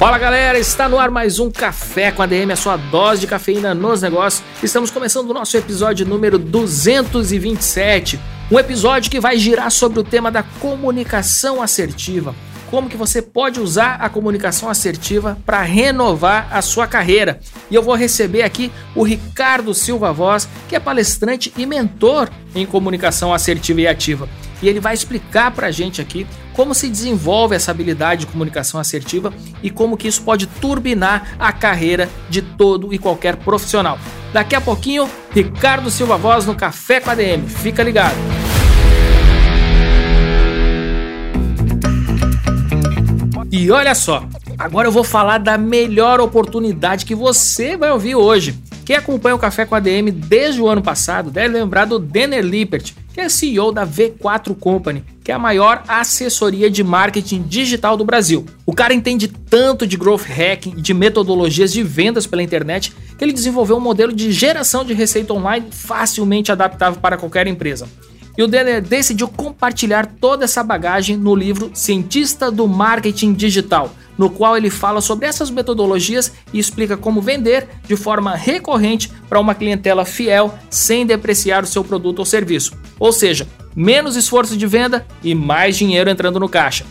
Fala galera, está no ar mais um Café com a DM, a sua dose de cafeína nos negócios. Estamos começando o nosso episódio número 227, um episódio que vai girar sobre o tema da comunicação assertiva. Como que você pode usar a comunicação assertiva para renovar a sua carreira. E eu vou receber aqui o Ricardo Silva Voz, que é palestrante e mentor em comunicação assertiva e ativa e ele vai explicar para a gente aqui como se desenvolve essa habilidade de comunicação assertiva e como que isso pode turbinar a carreira de todo e qualquer profissional. Daqui a pouquinho, Ricardo Silva Voz no Café com a DM. Fica ligado. E olha só, agora eu vou falar da melhor oportunidade que você vai ouvir hoje. Quem acompanha o Café com a DM desde o ano passado deve lembrar do Denner Lippert, que é CEO da V4 Company, que é a maior assessoria de marketing digital do Brasil. O cara entende tanto de growth hacking e de metodologias de vendas pela internet que ele desenvolveu um modelo de geração de receita online facilmente adaptável para qualquer empresa. E o Denner decidiu compartilhar toda essa bagagem no livro Cientista do Marketing Digital, no qual ele fala sobre essas metodologias e explica como vender de forma recorrente para uma clientela fiel sem depreciar o seu produto ou serviço. Ou seja, menos esforço de venda e mais dinheiro entrando no caixa.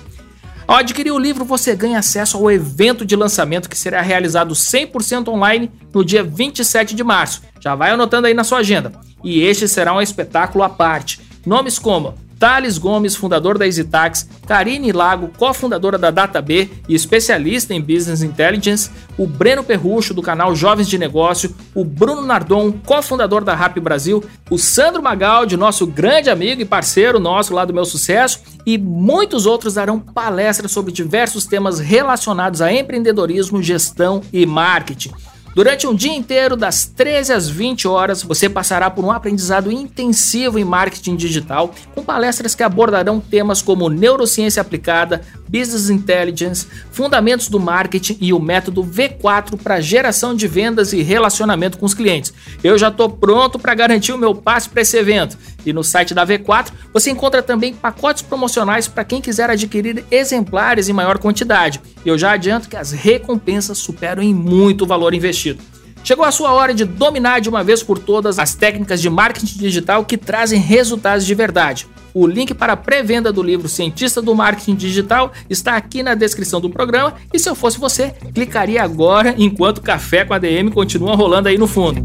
Ao adquirir o livro, você ganha acesso ao evento de lançamento que será realizado 100% online no dia 27 de março. Já vai anotando aí na sua agenda. E este será um espetáculo à parte. Nomes como Thales Gomes, fundador da EasyTax, Karine Lago, cofundadora da DataB e especialista em Business Intelligence, o Breno Perrucho, do canal Jovens de Negócio, o Bruno Nardon, cofundador da Rap Brasil, o Sandro Magaldi, nosso grande amigo e parceiro nosso lá do Meu Sucesso, e muitos outros darão palestras sobre diversos temas relacionados a empreendedorismo, gestão e marketing. Durante um dia inteiro, das 13 às 20 horas, você passará por um aprendizado intensivo em marketing digital, com palestras que abordarão temas como neurociência aplicada, business intelligence, fundamentos do marketing e o método V4 para geração de vendas e relacionamento com os clientes. Eu já estou pronto para garantir o meu passe para esse evento. E no site da V4 você encontra também pacotes promocionais para quem quiser adquirir exemplares em maior quantidade. Eu já adianto que as recompensas superam em muito o valor investido. Chegou a sua hora de dominar de uma vez por todas as técnicas de marketing digital que trazem resultados de verdade. O link para a pré-venda do livro Cientista do Marketing Digital está aqui na descrição do programa e se eu fosse você, clicaria agora enquanto o Café com a DM continua rolando aí no fundo.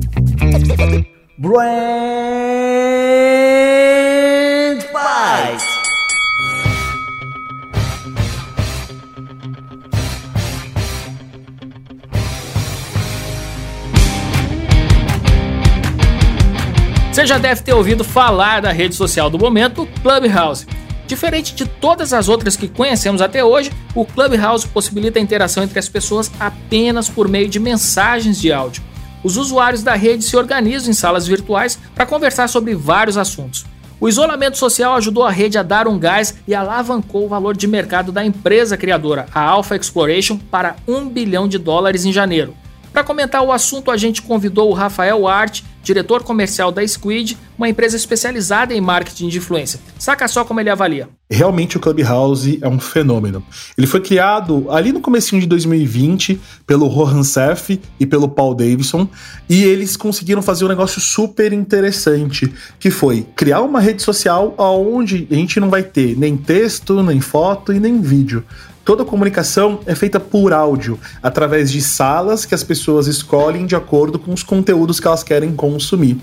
Brand Fight! Você já deve ter ouvido falar da rede social do momento, Clubhouse. Diferente de todas as outras que conhecemos até hoje, o Clubhouse possibilita a interação entre as pessoas apenas por meio de mensagens de áudio. Os usuários da rede se organizam em salas virtuais para conversar sobre vários assuntos. O isolamento social ajudou a rede a dar um gás e alavancou o valor de mercado da empresa criadora, a Alpha Exploration, para 1 bilhão de dólares em janeiro. Para comentar o assunto, a gente convidou o Rafael Art, diretor comercial da Squid, uma empresa especializada em marketing de influência. Saca só como ele avalia. Realmente o Clubhouse é um fenômeno. Ele foi criado ali no comecinho de 2020 pelo Rohan Seth e pelo Paul Davidson, e eles conseguiram fazer um negócio super interessante, que foi criar uma rede social onde a gente não vai ter nem texto, nem foto e nem vídeo. Toda a comunicação é feita por áudio, através de salas que as pessoas escolhem de acordo com os conteúdos que elas querem consumir.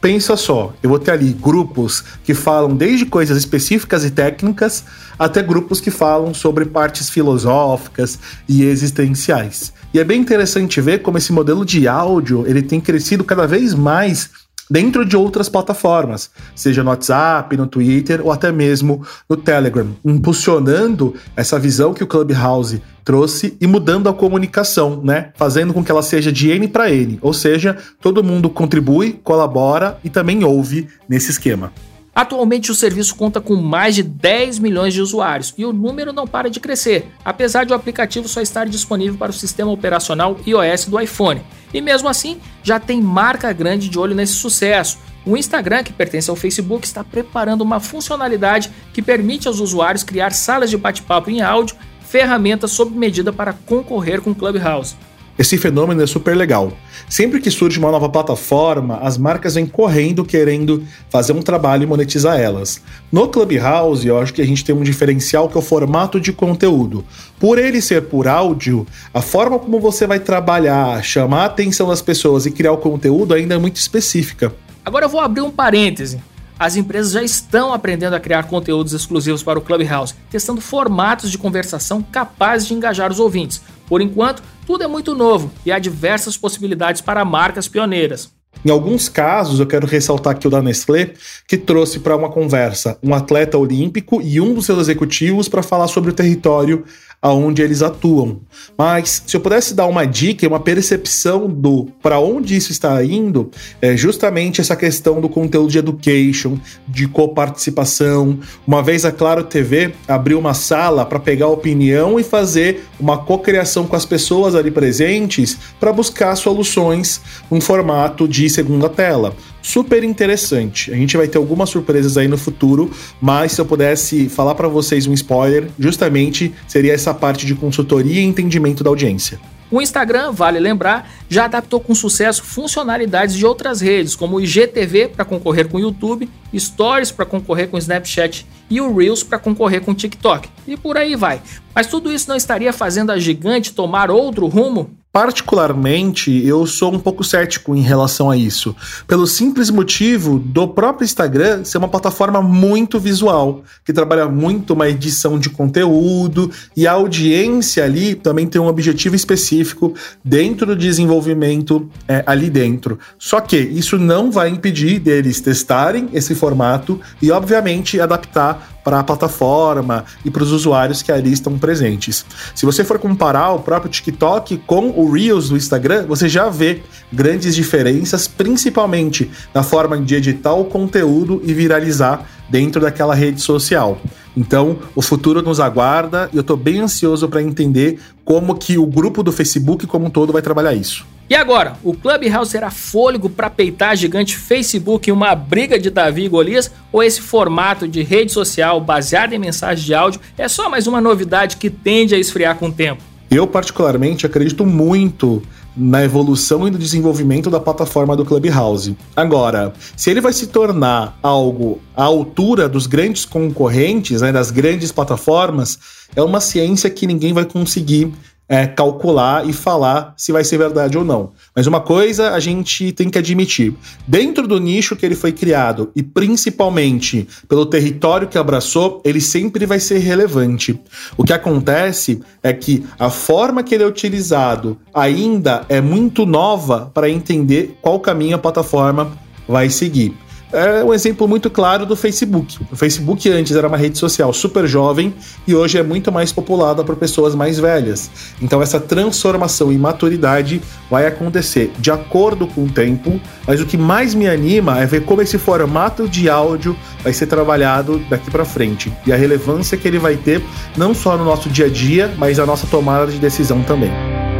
Pensa só, eu vou ter ali grupos que falam desde coisas específicas e técnicas até grupos que falam sobre partes filosóficas e existenciais. E é bem interessante ver como esse modelo de áudio ele tem crescido cada vez mais dentro de outras plataformas, seja no WhatsApp, no Twitter ou até mesmo no Telegram, impulsionando essa visão que o Clubhouse trouxe e mudando a comunicação, né? Fazendo com que ela seja de N para N, ou seja, todo mundo contribui, colabora e também ouve nesse esquema. Atualmente, o serviço conta com mais de 10 milhões de usuários e o número não para de crescer, apesar de o aplicativo só estar disponível para o sistema operacional iOS do iPhone. E mesmo assim, já tem marca grande de olho nesse sucesso. O Instagram, que pertence ao Facebook, está preparando uma funcionalidade que permite aos usuários criar salas de bate-papo em áudio, ferramentas sob medida para concorrer com o Clubhouse. Esse fenômeno é super legal. Sempre que surge uma nova plataforma, as marcas vêm correndo querendo fazer um trabalho e monetizar elas. No Clubhouse, eu acho que a gente tem um diferencial que é o formato de conteúdo. Por ele ser por áudio, a forma como você vai trabalhar, chamar a atenção das pessoas e criar o conteúdo ainda é muito específica. Agora eu vou abrir um parêntese as empresas já estão aprendendo a criar conteúdos exclusivos para o Clubhouse, testando formatos de conversação capazes de engajar os ouvintes. Por enquanto, tudo é muito novo e há diversas possibilidades para marcas pioneiras. Em alguns casos, eu quero ressaltar aqui o da Nestlé, que trouxe para uma conversa um atleta olímpico e um dos seus executivos para falar sobre o território aonde eles atuam. Mas se eu pudesse dar uma dica, uma percepção do para onde isso está indo, é justamente essa questão do conteúdo de education, de coparticipação. Uma vez a Claro TV abriu uma sala para pegar opinião e fazer uma cocriação com as pessoas ali presentes para buscar soluções num formato de segunda tela super interessante. A gente vai ter algumas surpresas aí no futuro, mas se eu pudesse falar para vocês um spoiler, justamente seria essa parte de consultoria e entendimento da audiência. O Instagram, vale lembrar, já adaptou com sucesso funcionalidades de outras redes, como o IGTV para concorrer com o YouTube, Stories para concorrer com o Snapchat e o Reels para concorrer com o TikTok. E por aí vai. Mas tudo isso não estaria fazendo a gigante tomar outro rumo? Particularmente, eu sou um pouco cético em relação a isso, pelo simples motivo do próprio Instagram ser uma plataforma muito visual, que trabalha muito uma edição de conteúdo e a audiência ali também tem um objetivo específico dentro do desenvolvimento é, ali dentro. Só que isso não vai impedir deles testarem esse formato e, obviamente, adaptar para a plataforma e para os usuários que ali estão presentes. Se você for comparar o próprio TikTok com o Reels do Instagram, você já vê grandes diferenças, principalmente na forma de editar o conteúdo e viralizar dentro daquela rede social. Então, o futuro nos aguarda e eu estou bem ansioso para entender como que o grupo do Facebook como um todo vai trabalhar isso. E agora, o Clubhouse será fôlego para peitar gigante Facebook em uma briga de Davi e Golias? Ou esse formato de rede social baseado em mensagens de áudio é só mais uma novidade que tende a esfriar com o tempo? Eu, particularmente, acredito muito na evolução e no desenvolvimento da plataforma do Clubhouse. Agora, se ele vai se tornar algo à altura dos grandes concorrentes, né, das grandes plataformas, é uma ciência que ninguém vai conseguir é, calcular e falar se vai ser verdade ou não. Mas uma coisa a gente tem que admitir: dentro do nicho que ele foi criado e principalmente pelo território que abraçou, ele sempre vai ser relevante. O que acontece é que a forma que ele é utilizado ainda é muito nova para entender qual caminho a plataforma vai seguir é um exemplo muito claro do Facebook. O Facebook antes era uma rede social super jovem e hoje é muito mais populada por pessoas mais velhas. Então essa transformação e maturidade vai acontecer de acordo com o tempo, mas o que mais me anima é ver como esse formato de áudio vai ser trabalhado daqui para frente e a relevância que ele vai ter não só no nosso dia a dia, mas na nossa tomada de decisão também.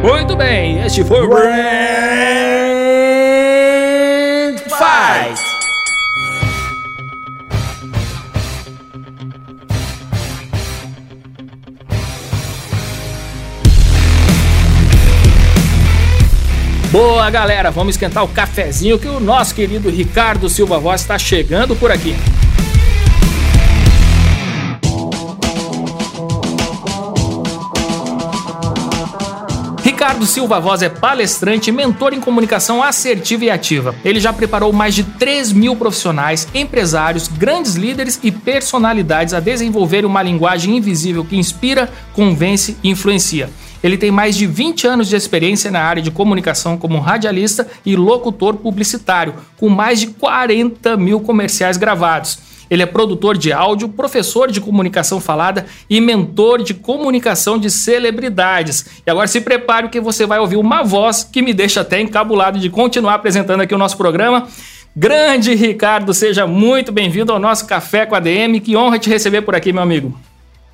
Muito bem, este foi o Brand Boa, galera, vamos esquentar o cafezinho que o nosso querido Ricardo Silva Voz está chegando por aqui. Ricardo Silva Voz é palestrante mentor em comunicação assertiva e ativa. Ele já preparou mais de 3 mil profissionais, empresários, grandes líderes e personalidades a desenvolver uma linguagem invisível que inspira, convence e influencia. Ele tem mais de 20 anos de experiência na área de comunicação como radialista e locutor publicitário, com mais de 40 mil comerciais gravados. Ele é produtor de áudio, professor de comunicação falada e mentor de comunicação de celebridades. E agora se prepare que você vai ouvir uma voz que me deixa até encabulado de continuar apresentando aqui o nosso programa. Grande Ricardo, seja muito bem-vindo ao nosso Café com a DM. Que honra te receber por aqui, meu amigo.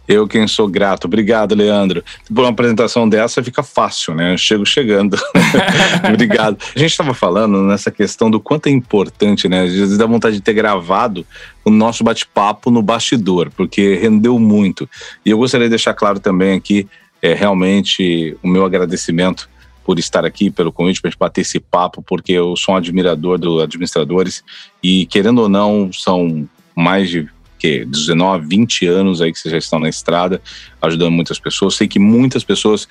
Eu quem sou grato. Obrigado, Leandro. Por uma apresentação dessa fica fácil, né? Eu chego chegando. Obrigado. A gente estava falando nessa questão do quanto é importante, né? Às vezes dá vontade de ter gravado o nosso bate-papo no bastidor, porque rendeu muito. E eu gostaria de deixar claro também aqui, é, realmente, o meu agradecimento por estar aqui, pelo convite para bater esse papo, porque eu sou um admirador do Administradores e, querendo ou não, são mais de que 19, 20 anos aí que vocês já estão na estrada, ajudando muitas pessoas. Sei que muitas pessoas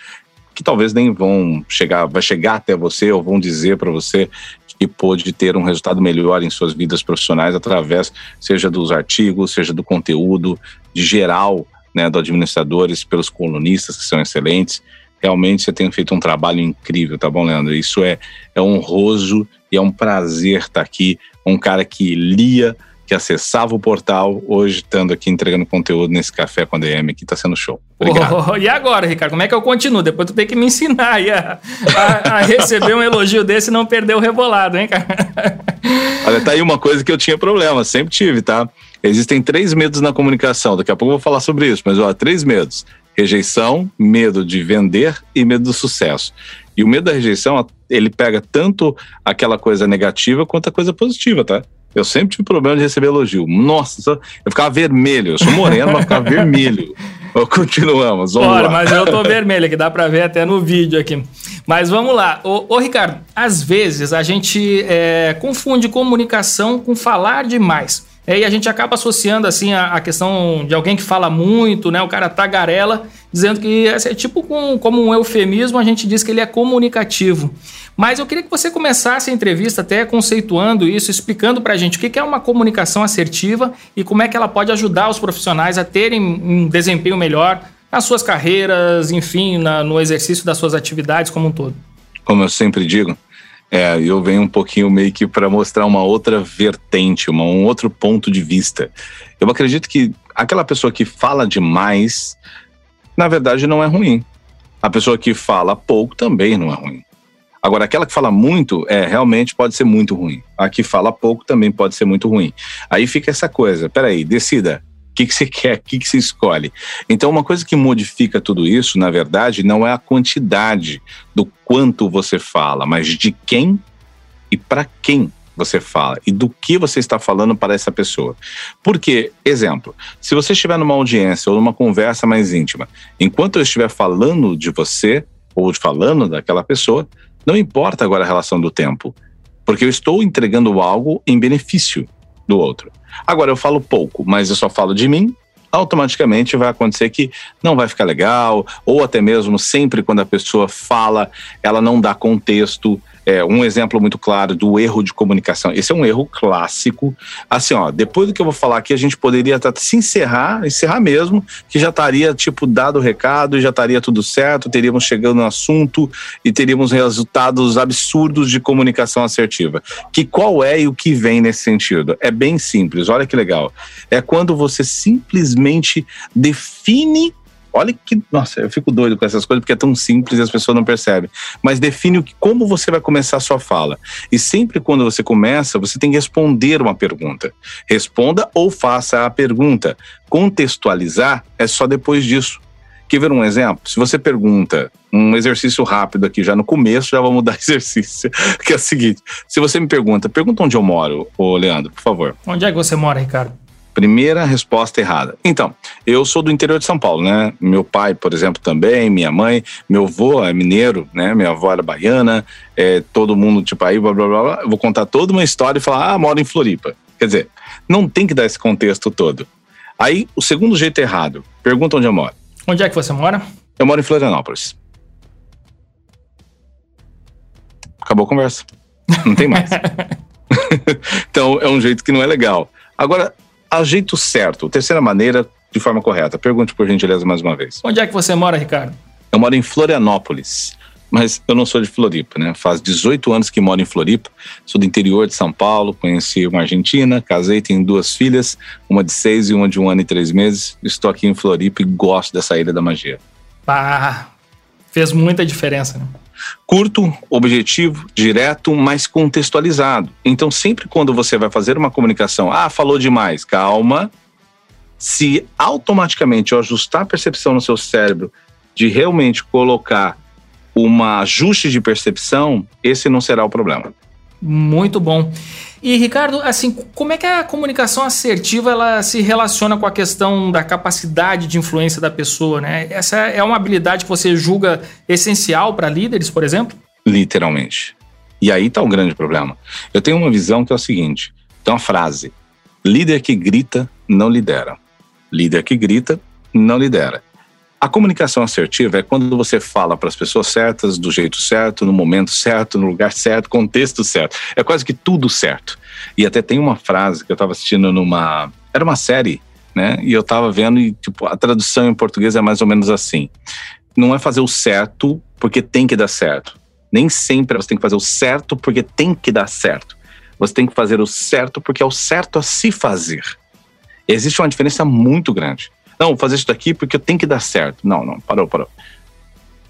que talvez nem vão chegar, vai chegar até você ou vão dizer para você que pôde ter um resultado melhor em suas vidas profissionais através, seja dos artigos, seja do conteúdo, de geral, né, do administradores, pelos colunistas que são excelentes. Realmente você tem feito um trabalho incrível, tá bom, Leandro? Isso é, é honroso e é um prazer estar aqui. Um cara que lia que acessava o portal, hoje estando aqui entregando conteúdo nesse café com a DM que está sendo show. Obrigado. Oh, e agora, Ricardo, como é que eu continuo? Depois tu tem que me ensinar a, a, a receber um elogio desse e não perder o rebolado, hein, cara? Olha, tá aí uma coisa que eu tinha problema, sempre tive, tá? Existem três medos na comunicação, daqui a pouco eu vou falar sobre isso, mas ó, três medos. Rejeição, medo de vender e medo do sucesso. E o medo da rejeição, ele pega tanto aquela coisa negativa quanto a coisa positiva, tá? Eu sempre tive problema de receber elogio. Nossa, eu ficava vermelho. Eu sou moreno, mas ficava vermelho. Continuamos. Vamos Bora, lá. mas eu tô vermelho aqui, dá para ver até no vídeo aqui. Mas vamos lá. Ô, ô Ricardo, às vezes a gente é, confunde comunicação com falar demais. É, e a gente acaba associando assim a, a, questão de alguém que fala muito, né? O cara tagarela, dizendo que é tipo com, como um eufemismo, a gente diz que ele é comunicativo. Mas eu queria que você começasse a entrevista até conceituando isso, explicando para a gente o que é uma comunicação assertiva e como é que ela pode ajudar os profissionais a terem um desempenho melhor nas suas carreiras, enfim, na, no exercício das suas atividades como um todo. Como eu sempre digo, é, eu venho um pouquinho meio que para mostrar uma outra vertente, uma, um outro ponto de vista. Eu acredito que aquela pessoa que fala demais, na verdade, não é ruim. A pessoa que fala pouco também não é ruim. Agora, aquela que fala muito, é, realmente pode ser muito ruim. A que fala pouco também pode ser muito ruim. Aí fica essa coisa, peraí, decida. O que, que você quer? O que, que você escolhe? Então, uma coisa que modifica tudo isso, na verdade, não é a quantidade do quanto você fala, mas de quem e para quem você fala e do que você está falando para essa pessoa. Porque, exemplo, se você estiver numa audiência ou numa conversa mais íntima, enquanto eu estiver falando de você ou falando daquela pessoa, não importa agora a relação do tempo, porque eu estou entregando algo em benefício do outro. Agora, eu falo pouco, mas eu só falo de mim, automaticamente vai acontecer que não vai ficar legal, ou até mesmo sempre quando a pessoa fala, ela não dá contexto, é, um exemplo muito claro do erro de comunicação. Esse é um erro clássico. Assim, ó, depois do que eu vou falar aqui, a gente poderia até se encerrar, encerrar mesmo, que já estaria, tipo, dado o recado, já estaria tudo certo, teríamos chegando no assunto e teríamos resultados absurdos de comunicação assertiva. Que qual é e o que vem nesse sentido? É bem simples, olha que legal. É quando você simplesmente define Olha que, nossa, eu fico doido com essas coisas porque é tão simples e as pessoas não percebem. Mas define o que, como você vai começar a sua fala. E sempre quando você começa, você tem que responder uma pergunta. Responda ou faça a pergunta. Contextualizar é só depois disso. Quer ver um exemplo? Se você pergunta um exercício rápido aqui, já no começo, já vamos dar exercício, que é o seguinte: se você me pergunta, pergunta onde eu moro, ô Leandro, por favor. Onde é que você mora, Ricardo? Primeira resposta errada. Então, eu sou do interior de São Paulo, né? Meu pai, por exemplo, também, minha mãe, meu avô é mineiro, né? Minha avó era baiana, é, todo mundo, tipo, aí, blá, blá, blá, blá. Eu vou contar toda uma história e falar, ah, moro em Floripa. Quer dizer, não tem que dar esse contexto todo. Aí, o segundo jeito errado, pergunta onde eu moro. Onde é que você mora? Eu moro em Florianópolis. Acabou a conversa. Não tem mais. então, é um jeito que não é legal. Agora, a jeito certo. Terceira maneira, de forma correta. Pergunte por gentileza mais uma vez. Onde é que você mora, Ricardo? Eu moro em Florianópolis, mas eu não sou de Floripa, né? Faz 18 anos que moro em Floripa, sou do interior de São Paulo, conheci uma argentina, casei, tenho duas filhas, uma de seis e uma de um ano e três meses. Estou aqui em Floripa e gosto dessa ilha da magia. Ah, fez muita diferença, né? Curto, objetivo, direto, mas contextualizado. Então, sempre quando você vai fazer uma comunicação, ah, falou demais, calma. Se automaticamente eu ajustar a percepção no seu cérebro de realmente colocar um ajuste de percepção, esse não será o problema. Muito bom. E Ricardo, assim, como é que a comunicação assertiva ela se relaciona com a questão da capacidade de influência da pessoa, né? Essa é uma habilidade que você julga essencial para líderes, por exemplo? Literalmente. E aí está o um grande problema. Eu tenho uma visão que é o seguinte: tem uma frase: líder que grita não lidera. Líder que grita não lidera. A comunicação assertiva é quando você fala para as pessoas certas, do jeito certo, no momento certo, no lugar certo, contexto certo. É quase que tudo certo. E até tem uma frase que eu estava assistindo numa. Era uma série, né? E eu estava vendo e, tipo, a tradução em português é mais ou menos assim: não é fazer o certo porque tem que dar certo. Nem sempre você tem que fazer o certo porque tem que dar certo. Você tem que fazer o certo porque é o certo a se fazer. Existe uma diferença muito grande. Não, vou fazer isso daqui porque eu tenho que dar certo. Não, não, parou, parou.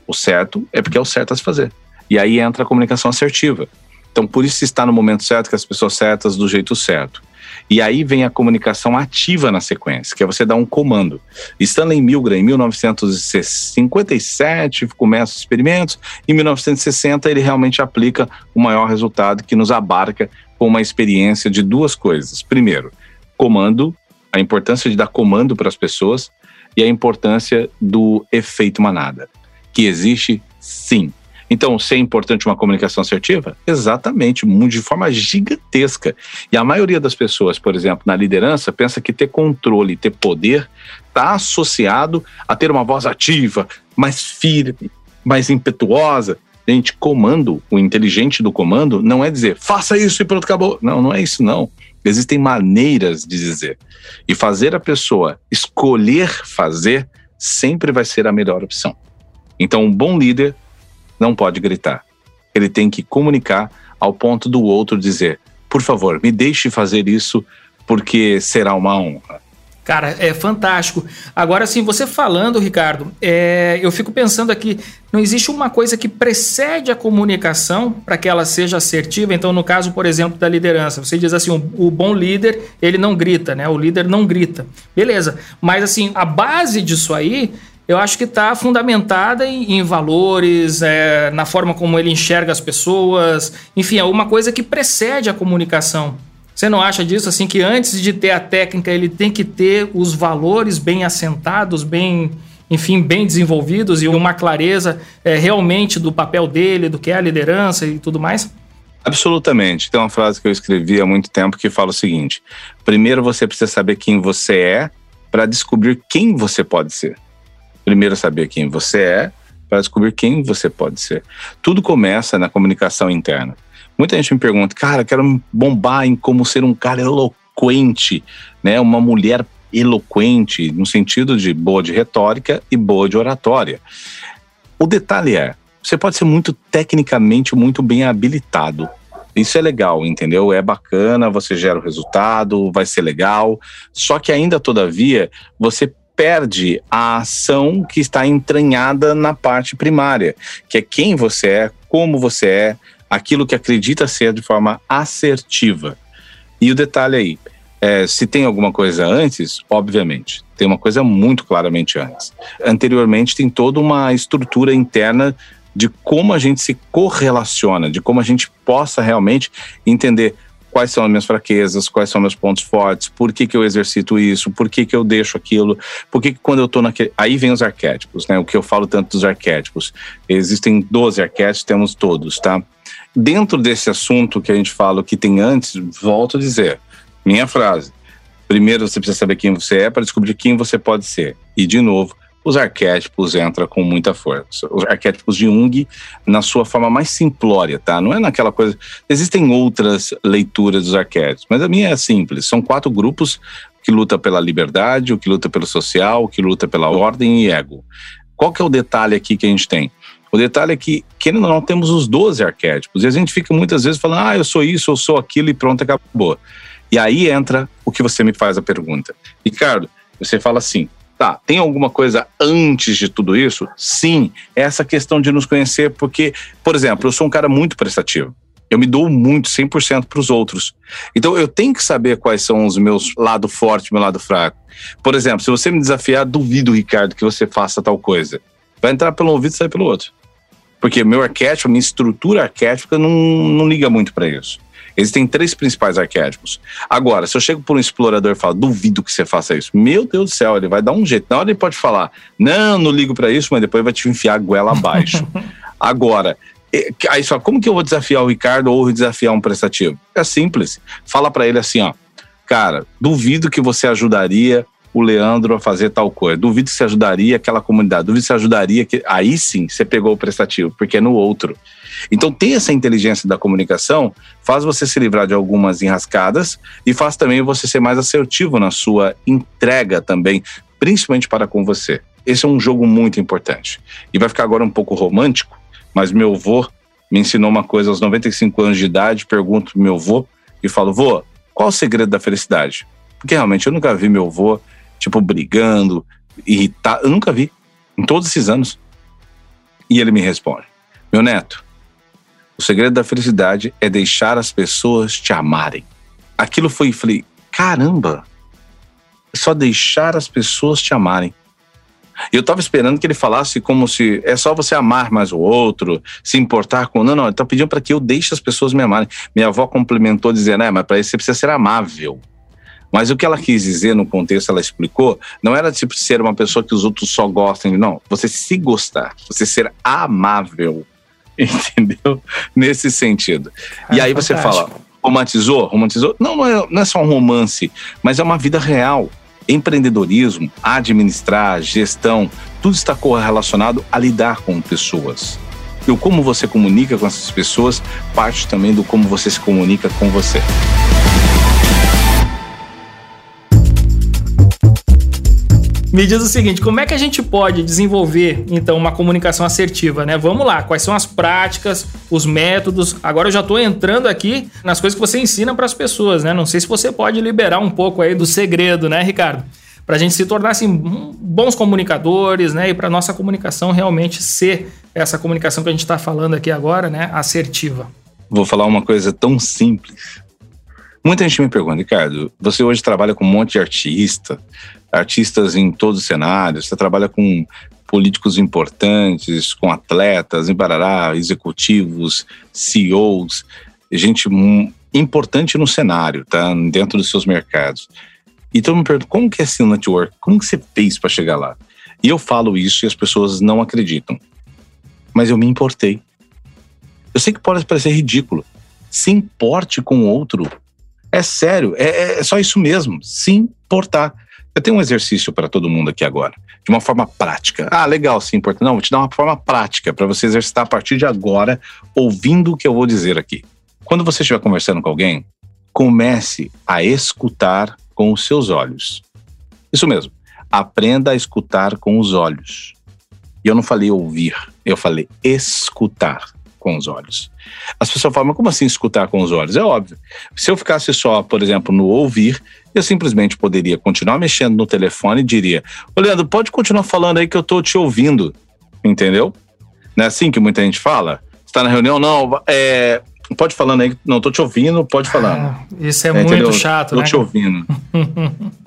O certo é porque é o certo a se fazer. E aí entra a comunicação assertiva. Então, por isso está no momento certo, com as pessoas certas, do jeito certo. E aí vem a comunicação ativa na sequência, que é você dar um comando. Stanley Milgram, em 1957, começa os experimentos. Em 1960, ele realmente aplica o maior resultado que nos abarca com uma experiência de duas coisas. Primeiro, comando a importância de dar comando para as pessoas e a importância do efeito manada, que existe sim. Então, se é importante uma comunicação assertiva? Exatamente, de forma gigantesca. E a maioria das pessoas, por exemplo, na liderança, pensa que ter controle, ter poder, está associado a ter uma voz ativa, mais firme, mais impetuosa. Gente, comando, o inteligente do comando, não é dizer faça isso e pronto, acabou. Não, não é isso, não. Existem maneiras de dizer. E fazer a pessoa escolher fazer sempre vai ser a melhor opção. Então, um bom líder não pode gritar. Ele tem que comunicar ao ponto do outro dizer: por favor, me deixe fazer isso porque será uma honra. Cara, é fantástico. Agora, assim, você falando, Ricardo, é, eu fico pensando aqui, não existe uma coisa que precede a comunicação para que ela seja assertiva. Então, no caso, por exemplo, da liderança, você diz assim, o, o, bom líder, ele não grita, né? O líder não grita. Beleza. Mas, assim, a base disso aí, eu acho que está fundamentada em, em valores, é, na forma como ele enxerga as pessoas. Enfim, é uma coisa que precede a comunicação. Você não acha disso assim que antes de ter a técnica ele tem que ter os valores bem assentados, bem, enfim, bem desenvolvidos e uma clareza é, realmente do papel dele, do que é a liderança e tudo mais? Absolutamente. Tem uma frase que eu escrevi há muito tempo que fala o seguinte: primeiro você precisa saber quem você é para descobrir quem você pode ser. Primeiro saber quem você é para descobrir quem você pode ser. Tudo começa na comunicação interna. Muita gente me pergunta, cara, quero bombar em como ser um cara eloquente, né? Uma mulher eloquente, no sentido de boa de retórica e boa de oratória. O detalhe é, você pode ser muito tecnicamente muito bem habilitado. Isso é legal, entendeu? É bacana, você gera o resultado, vai ser legal. Só que ainda, todavia, você perde a ação que está entranhada na parte primária, que é quem você é, como você é, aquilo que acredita ser de forma assertiva. E o detalhe aí, é, se tem alguma coisa antes, obviamente, tem uma coisa muito claramente antes. Anteriormente, tem toda uma estrutura interna de como a gente se correlaciona, de como a gente possa realmente entender quais são as minhas fraquezas, quais são meus pontos fortes, por que, que eu exercito isso, por que, que eu deixo aquilo, por que, que quando eu estou naquele. Aí vem os arquétipos, né? O que eu falo tanto dos arquétipos. Existem 12 arquétipos, temos todos, tá? Dentro desse assunto que a gente fala que tem antes, volto a dizer, minha frase. Primeiro você precisa saber quem você é para descobrir quem você pode ser. E, de novo, os arquétipos entram com muita força. Os arquétipos de Jung, na sua forma mais simplória, tá? Não é naquela coisa. Existem outras leituras dos arquétipos, mas a minha é simples. São quatro grupos que luta pela liberdade, o que luta pelo social, o que luta pela ordem e ego Qual que é o detalhe aqui que a gente tem? O detalhe é que, querendo ou não, temos os 12 arquétipos. E a gente fica muitas vezes falando, ah, eu sou isso, eu sou aquilo e pronto, acabou. E aí entra o que você me faz a pergunta. Ricardo, você fala assim, tá, tem alguma coisa antes de tudo isso? Sim, essa questão de nos conhecer, porque, por exemplo, eu sou um cara muito prestativo. Eu me dou muito, 100% para os outros. Então eu tenho que saber quais são os meus lado forte, meu lado fraco. Por exemplo, se você me desafiar, duvido, Ricardo, que você faça tal coisa. Vai entrar pelo ouvido e sair pelo outro. Porque meu arquétipo, minha estrutura arquética não, não liga muito para isso. Existem três principais arquétipos. Agora, se eu chego por um explorador e falo, duvido que você faça isso, meu Deus do céu, ele vai dar um jeito. Na hora ele pode falar, não, não ligo para isso, mas depois vai te enfiar a goela abaixo. Agora, aí só, como que eu vou desafiar o Ricardo ou desafiar um prestativo? É simples. Fala para ele assim, ó, cara, duvido que você ajudaria o Leandro a fazer tal coisa. Duvido você ajudaria aquela comunidade. Duvido você ajudaria que. Aí sim você pegou o prestativo, porque é no outro. Então, ter essa inteligência da comunicação faz você se livrar de algumas enrascadas e faz também você ser mais assertivo na sua entrega também, principalmente para com você. Esse é um jogo muito importante. E vai ficar agora um pouco romântico, mas meu avô me ensinou uma coisa aos 95 anos de idade. Pergunto pro meu avô e falo: vô, qual o segredo da felicidade? Porque realmente eu nunca vi meu avô tipo, brigando, irritado. Eu nunca vi, em todos esses anos. E ele me responde: Meu neto, o segredo da felicidade é deixar as pessoas te amarem. Aquilo foi, falei, caramba, é só deixar as pessoas te amarem. Eu estava esperando que ele falasse como se é só você amar mais o outro, se importar com. Não, não, ele tá pedindo para que eu deixe as pessoas me amarem. Minha avó complementou dizendo: é, mas para isso você precisa ser amável. Mas o que ela quis dizer no contexto, ela explicou, não era tipo ser uma pessoa que os outros só gostem, não. Você se gostar, você ser amável, entendeu? Nesse sentido. e aí você fala, romantizou? Romantizou? Não, não é, não é só um romance, mas é uma vida real. Empreendedorismo, administrar, gestão, tudo está correlacionado a lidar com pessoas. E o como você comunica com essas pessoas parte também do como você se comunica com você. Me diz o seguinte, como é que a gente pode desenvolver então uma comunicação assertiva, né? Vamos lá, quais são as práticas, os métodos? Agora eu já estou entrando aqui nas coisas que você ensina para as pessoas, né? Não sei se você pode liberar um pouco aí do segredo, né, Ricardo? Para a gente se tornar assim, bons comunicadores, né? E para nossa comunicação realmente ser essa comunicação que a gente está falando aqui agora, né? Assertiva. Vou falar uma coisa tão simples. Muita gente me pergunta, Ricardo, você hoje trabalha com um monte de artista, artistas em todos os cenários, você trabalha com políticos importantes, com atletas, em Barará, executivos, CEOs, gente importante no cenário, tá? Dentro dos seus mercados. Então me pergunta, como que é esse network? Como que você fez para chegar lá? E eu falo isso e as pessoas não acreditam. Mas eu me importei. Eu sei que pode parecer ridículo. Se importe com o outro. É sério, é, é só isso mesmo. Se importar. Eu tenho um exercício para todo mundo aqui agora, de uma forma prática. Ah, legal, sim, importante. Não, vou te dar uma forma prática para você exercitar a partir de agora, ouvindo o que eu vou dizer aqui. Quando você estiver conversando com alguém, comece a escutar com os seus olhos. Isso mesmo. Aprenda a escutar com os olhos. E eu não falei ouvir, eu falei escutar com os olhos. As pessoas falam, mas como assim escutar com os olhos? É óbvio. Se eu ficasse só, por exemplo, no ouvir, eu simplesmente poderia continuar mexendo no telefone e diria: Ô Leandro, pode continuar falando aí que eu tô te ouvindo. Entendeu? Não é assim que muita gente fala? Está na reunião? Não, é, pode falando aí, não tô te ouvindo, pode falando. Ah, isso é, é muito entendeu? chato, tô né? Tô te ouvindo.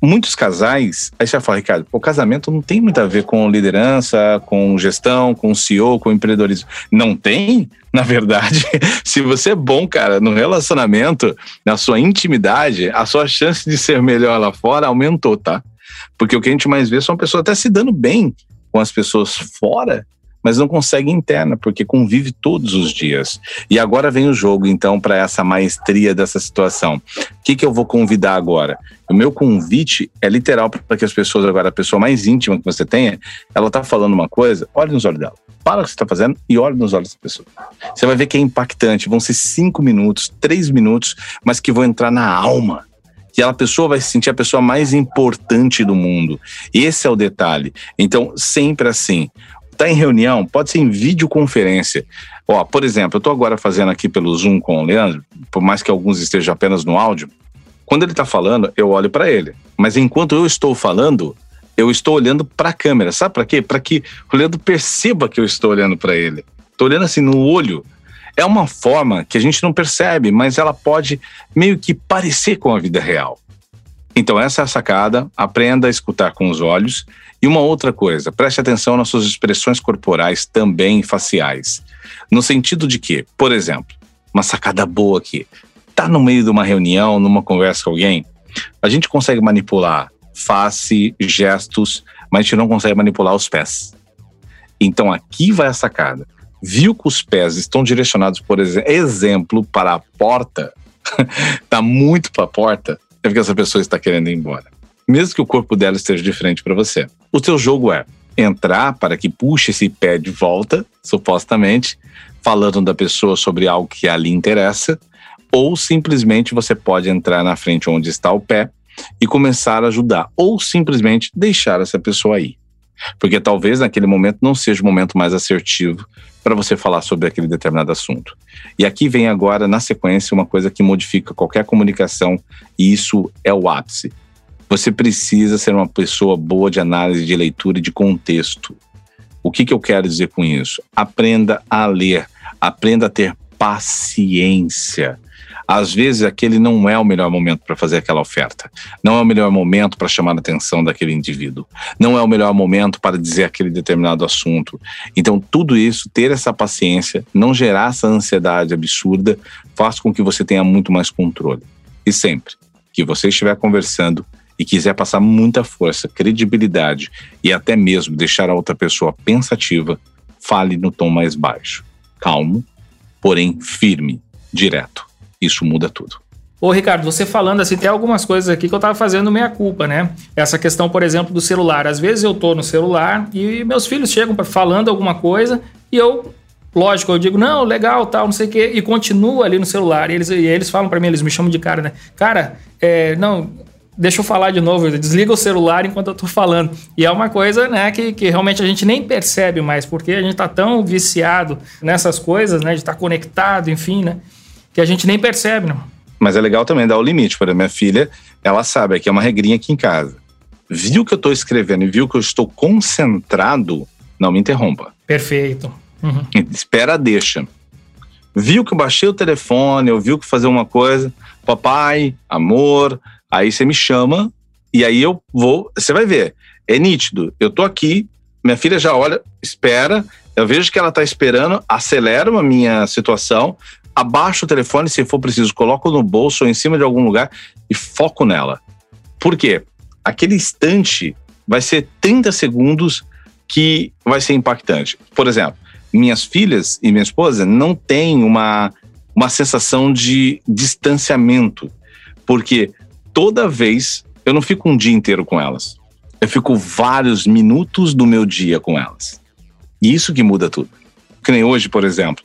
muitos casais, aí você vai falar, Ricardo, o casamento não tem muito a ver com liderança, com gestão, com CEO, com empreendedorismo. Não tem? Na verdade, se você é bom, cara, no relacionamento, na sua intimidade, a sua chance de ser melhor lá fora aumentou, tá? Porque o que a gente mais vê são pessoas até se dando bem com as pessoas fora mas não consegue interna, porque convive todos os dias. E agora vem o jogo, então, para essa maestria dessa situação. O que, que eu vou convidar agora? O meu convite é literal para que as pessoas, agora, a pessoa mais íntima que você tenha, ela está falando uma coisa, olhe nos olhos dela. Para o que você está fazendo e olhe nos olhos da pessoa. Você vai ver que é impactante. Vão ser cinco minutos, três minutos, mas que vão entrar na alma aquela pessoa vai se sentir a pessoa mais importante do mundo. Esse é o detalhe. Então, sempre assim. Tá em reunião, pode ser em videoconferência. Ó, por exemplo, eu estou agora fazendo aqui pelo Zoom com o Leandro, por mais que alguns estejam apenas no áudio. Quando ele está falando, eu olho para ele. Mas enquanto eu estou falando, eu estou olhando para a câmera. Sabe para quê? Para que o Leandro perceba que eu estou olhando para ele. Estou olhando assim no olho. É uma forma que a gente não percebe, mas ela pode meio que parecer com a vida real. Então, essa é a sacada. Aprenda a escutar com os olhos. E uma outra coisa, preste atenção nas suas expressões corporais, também faciais. No sentido de que, por exemplo, uma sacada boa aqui. Tá no meio de uma reunião, numa conversa com alguém, a gente consegue manipular face, gestos, mas a gente não consegue manipular os pés. Então aqui vai a sacada. Viu que os pés estão direcionados, por exemplo, para a porta, tá muito para a porta, é porque essa pessoa está querendo ir embora. Mesmo que o corpo dela esteja diferente para você. O seu jogo é entrar para que puxe esse pé de volta, supostamente, falando da pessoa sobre algo que ali interessa, ou simplesmente você pode entrar na frente onde está o pé e começar a ajudar, ou simplesmente deixar essa pessoa ir. Porque talvez naquele momento não seja o momento mais assertivo para você falar sobre aquele determinado assunto. E aqui vem agora, na sequência, uma coisa que modifica qualquer comunicação, e isso é o ápice. Você precisa ser uma pessoa boa de análise, de leitura e de contexto. O que, que eu quero dizer com isso? Aprenda a ler, aprenda a ter paciência às vezes aquele não é o melhor momento para fazer aquela oferta. Não é o melhor momento para chamar a atenção daquele indivíduo. Não é o melhor momento para dizer aquele determinado assunto. Então, tudo isso, ter essa paciência, não gerar essa ansiedade absurda, faz com que você tenha muito mais controle. E sempre que você estiver conversando e quiser passar muita força, credibilidade e até mesmo deixar a outra pessoa pensativa, fale no tom mais baixo, calmo, porém firme, direto. Isso muda tudo. Ô, Ricardo, você falando assim, tem algumas coisas aqui que eu tava fazendo meia culpa, né? Essa questão, por exemplo, do celular. Às vezes eu tô no celular e meus filhos chegam falando alguma coisa e eu, lógico, eu digo, não, legal, tal, não sei o quê, e continuo ali no celular. E eles, e eles falam para mim, eles me chamam de cara, né? Cara, é, não, deixa eu falar de novo, desliga o celular enquanto eu tô falando. E é uma coisa, né, que, que realmente a gente nem percebe mais, porque a gente tá tão viciado nessas coisas, né, de estar tá conectado, enfim, né? Que a gente nem percebe, não. Mas é legal também dar o limite. Por exemplo, minha filha, ela sabe, aqui é uma regrinha aqui em casa. Viu que eu estou escrevendo e viu que eu estou concentrado, não me interrompa. Perfeito. Uhum. Espera, deixa. Viu que eu baixei o telefone, eu viu que fazer uma coisa, papai, amor, aí você me chama e aí eu vou, você vai ver, é nítido. Eu tô aqui, minha filha já olha, espera, eu vejo que ela tá esperando, acelero a minha situação, abaixo o telefone, se for preciso, coloco no bolso ou em cima de algum lugar e foco nela. Por quê? Aquele instante vai ser 30 segundos que vai ser impactante. Por exemplo, minhas filhas e minha esposa não têm uma, uma sensação de distanciamento, porque toda vez eu não fico um dia inteiro com elas. Eu fico vários minutos do meu dia com elas. E isso que muda tudo. Que nem hoje, por exemplo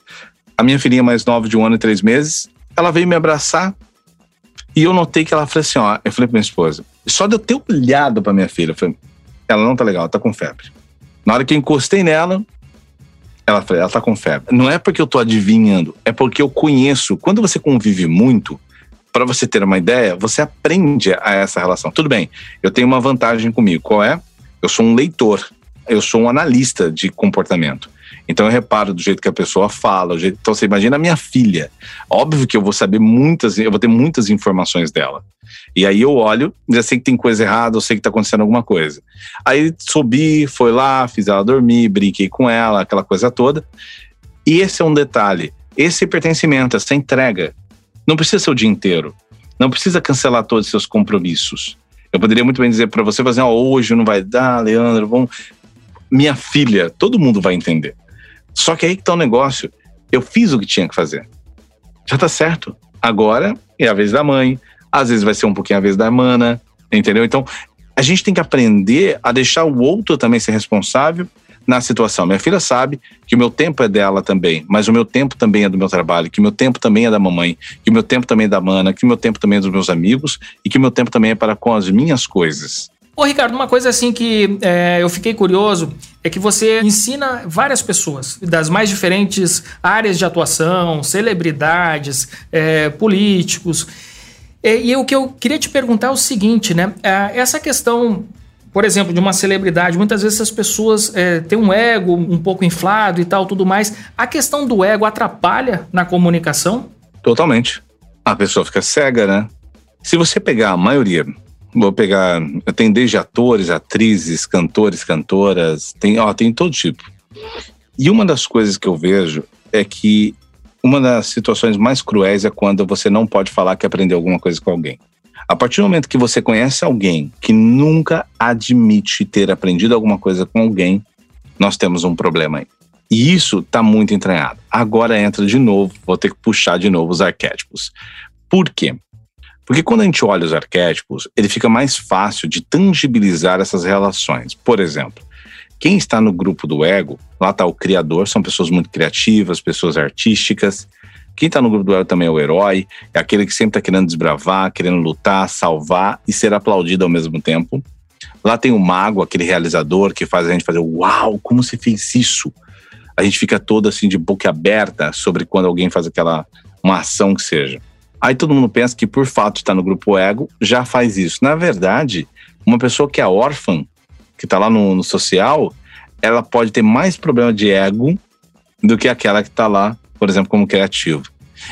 a minha filhinha mais nova, de um ano e três meses, ela veio me abraçar e eu notei que ela falou assim: ó, eu falei pra minha esposa, só de eu ter olhado pra minha filha, eu falei, ela não tá legal, tá com febre. Na hora que eu encostei nela, ela falou, ela tá com febre. Não é porque eu tô adivinhando, é porque eu conheço. Quando você convive muito, para você ter uma ideia, você aprende a essa relação. Tudo bem, eu tenho uma vantagem comigo. Qual é? Eu sou um leitor, eu sou um analista de comportamento. Então eu reparo do jeito que a pessoa fala. Jeito... Então você imagina a minha filha. Óbvio que eu vou saber muitas, eu vou ter muitas informações dela. E aí eu olho, já sei que tem coisa errada, eu sei que tá acontecendo alguma coisa. Aí subi, foi lá, fiz ela dormir, brinquei com ela, aquela coisa toda. E esse é um detalhe. Esse pertencimento, essa entrega, não precisa ser o dia inteiro. Não precisa cancelar todos os seus compromissos. Eu poderia muito bem dizer para você, fazer, oh, hoje não vai dar, Leandro, vamos. Minha filha, todo mundo vai entender. Só que aí que tá o negócio. Eu fiz o que tinha que fazer. Já tá certo. Agora é a vez da mãe, às vezes vai ser um pouquinho a vez da mana, entendeu? Então, a gente tem que aprender a deixar o outro também ser responsável na situação. Minha filha sabe que o meu tempo é dela também, mas o meu tempo também é do meu trabalho, que o meu tempo também é da mamãe, que o meu tempo também é da mana, que o meu tempo também é dos meus amigos e que o meu tempo também é para com as minhas coisas. Ô, Ricardo, uma coisa assim que é, eu fiquei curioso é que você ensina várias pessoas das mais diferentes áreas de atuação, celebridades, é, políticos. E, e, o que eu queria te perguntar é o seguinte, né? É, essa questão, por exemplo, de uma celebridade, muitas vezes as pessoas é, têm um ego um pouco inflado e tal, tudo mais. A questão do ego atrapalha na comunicação? Totalmente. A pessoa fica cega, né? Se você pegar a maioria Vou pegar. Tem desde atores, atrizes, cantores, cantoras, tem, ó, tem todo tipo. E uma das coisas que eu vejo é que uma das situações mais cruéis é quando você não pode falar que aprendeu alguma coisa com alguém. A partir do momento que você conhece alguém que nunca admite ter aprendido alguma coisa com alguém, nós temos um problema aí. E isso está muito entranhado. Agora entra de novo, vou ter que puxar de novo os arquétipos. Por quê? Porque quando a gente olha os arquétipos, ele fica mais fácil de tangibilizar essas relações. Por exemplo, quem está no grupo do ego, lá está o criador, são pessoas muito criativas, pessoas artísticas. Quem está no grupo do ego também é o herói, é aquele que sempre está querendo desbravar, querendo lutar, salvar e ser aplaudido ao mesmo tempo. Lá tem o mago, aquele realizador que faz a gente fazer, uau, como você fez isso? A gente fica todo assim de boca aberta sobre quando alguém faz aquela uma ação que seja. Aí todo mundo pensa que por fato de estar no grupo ego, já faz isso. Na verdade, uma pessoa que é órfã, que está lá no, no, social, ela pode ter mais problema de ego do que aquela que está lá, por exemplo, como criativo.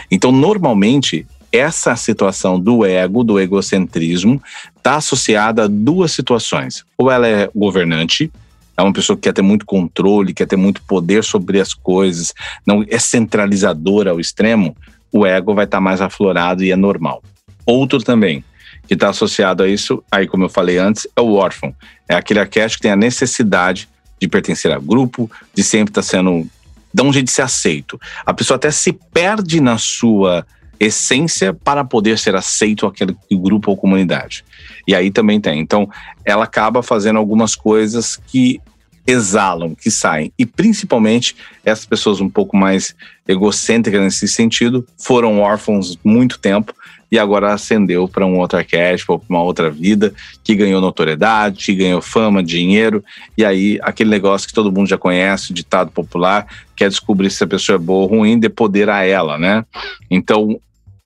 Então, normalmente, essa situação do ego, do egocentrismo, está associada a duas situações. Ou ela é governante, é uma pessoa que quer ter muito controle, quer ter muito poder sobre as coisas, não é centralizadora ao extremo, o ego vai estar tá mais aflorado e é normal. Outro também, que está associado a isso, aí como eu falei antes, é o órfão. É aquele arquétipo que tem a necessidade de pertencer a grupo, de sempre estar tá sendo. dá um jeito de ser aceito. A pessoa até se perde na sua essência para poder ser aceito aquele grupo ou comunidade. E aí também tem. Então, ela acaba fazendo algumas coisas que exalam, que saem. E principalmente essas pessoas um pouco mais egocêntricas nesse sentido foram órfãos muito tempo e agora ascendeu para um outro arquétipo, para uma outra vida, que ganhou notoriedade, que ganhou fama, dinheiro, e aí aquele negócio que todo mundo já conhece, ditado popular, quer descobrir se a pessoa é boa ou ruim, de poder a ela, né? Então,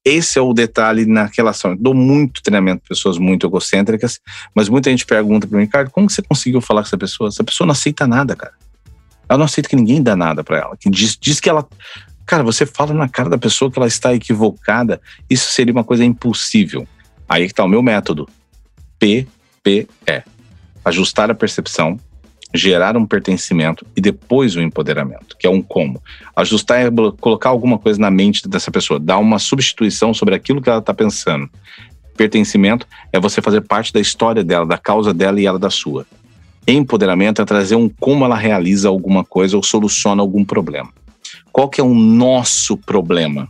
esse é o detalhe na relação. Eu dou muito treinamento para pessoas muito egocêntricas, mas muita gente pergunta para mim, Ricardo, como você conseguiu falar com essa pessoa? Essa pessoa não aceita nada, cara. Ela não aceita que ninguém dá nada para ela. Que diz, diz que ela. Cara, você fala na cara da pessoa que ela está equivocada, isso seria uma coisa impossível. Aí que está o meu método. PPE. Ajustar a percepção, gerar um pertencimento e depois o empoderamento, que é um como. Ajustar é colocar alguma coisa na mente dessa pessoa, dar uma substituição sobre aquilo que ela está pensando. Pertencimento é você fazer parte da história dela, da causa dela e ela da sua. Empoderamento é trazer um como ela realiza alguma coisa ou soluciona algum problema. Qual que é o nosso problema?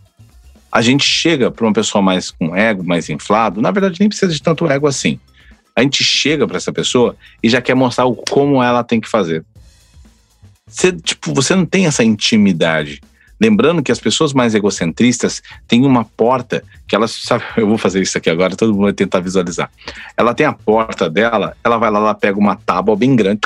A gente chega para uma pessoa mais com ego, mais inflado, na verdade nem precisa de tanto ego assim a gente chega para essa pessoa e já quer mostrar o como ela tem que fazer. Você, tipo, você não tem essa intimidade. Lembrando que as pessoas mais egocentristas têm uma porta que elas, sabe, eu vou fazer isso aqui agora, todo mundo vai tentar visualizar. Ela tem a porta dela, ela vai lá, ela pega uma tábua bem grande,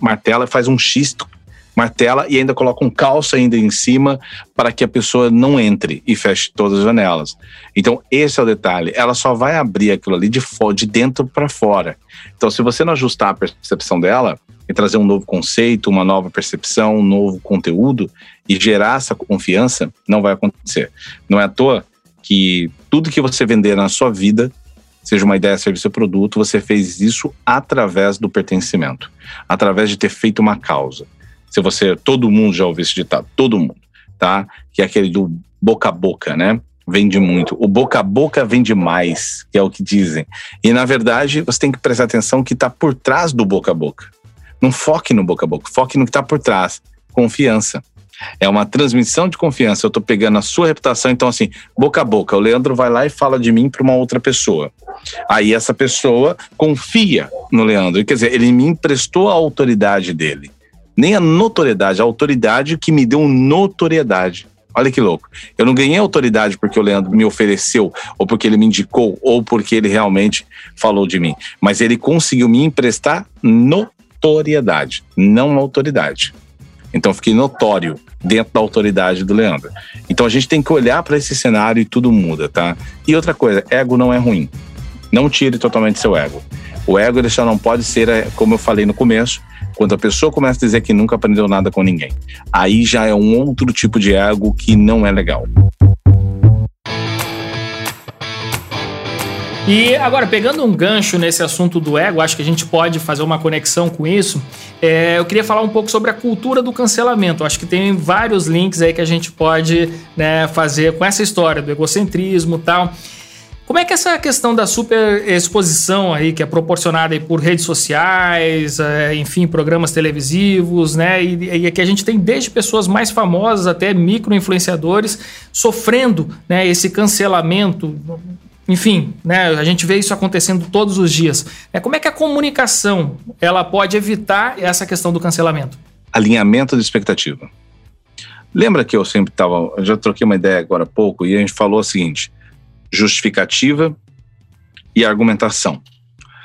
martela e faz um xisto martela e ainda coloca um calço ainda em cima para que a pessoa não entre e feche todas as janelas. Então, esse é o detalhe. Ela só vai abrir aquilo ali de, de dentro para fora. Então, se você não ajustar a percepção dela e trazer um novo conceito, uma nova percepção, um novo conteúdo e gerar essa confiança, não vai acontecer. Não é à toa que tudo que você vender na sua vida seja uma ideia, serviço ou produto, você fez isso através do pertencimento, através de ter feito uma causa. Se você, todo mundo já ouviu esse ditado, todo mundo, tá? Que é aquele do boca a boca, né? Vende muito. O boca a boca vende mais, que é o que dizem. E na verdade, você tem que prestar atenção que está por trás do boca a boca. Não foque no boca a boca, foque no que está por trás. Confiança. É uma transmissão de confiança. Eu estou pegando a sua reputação, então assim, boca a boca. O Leandro vai lá e fala de mim para uma outra pessoa. Aí essa pessoa confia no Leandro. Quer dizer, ele me emprestou a autoridade dele nem a notoriedade, a autoridade que me deu notoriedade. Olha que louco. Eu não ganhei autoridade porque o Leandro me ofereceu, ou porque ele me indicou, ou porque ele realmente falou de mim. Mas ele conseguiu me emprestar notoriedade, não autoridade. Então fiquei notório dentro da autoridade do Leandro. Então a gente tem que olhar para esse cenário e tudo muda, tá? E outra coisa, ego não é ruim. Não tire totalmente seu ego. O ego ele só não pode ser, é, como eu falei no começo, quando a pessoa começa a dizer que nunca aprendeu nada com ninguém. Aí já é um outro tipo de ego que não é legal. E agora, pegando um gancho nesse assunto do ego, acho que a gente pode fazer uma conexão com isso. É, eu queria falar um pouco sobre a cultura do cancelamento. Acho que tem vários links aí que a gente pode né, fazer com essa história do egocentrismo e tal. Como é que essa questão da super exposição aí, que é proporcionada por redes sociais, é, enfim, programas televisivos, né? E, e que a gente tem desde pessoas mais famosas até micro-influenciadores sofrendo né, esse cancelamento. Enfim, né, a gente vê isso acontecendo todos os dias. É, como é que a comunicação ela pode evitar essa questão do cancelamento? Alinhamento de expectativa. Lembra que eu sempre estava. Já troquei uma ideia agora há pouco e a gente falou o seguinte justificativa e argumentação.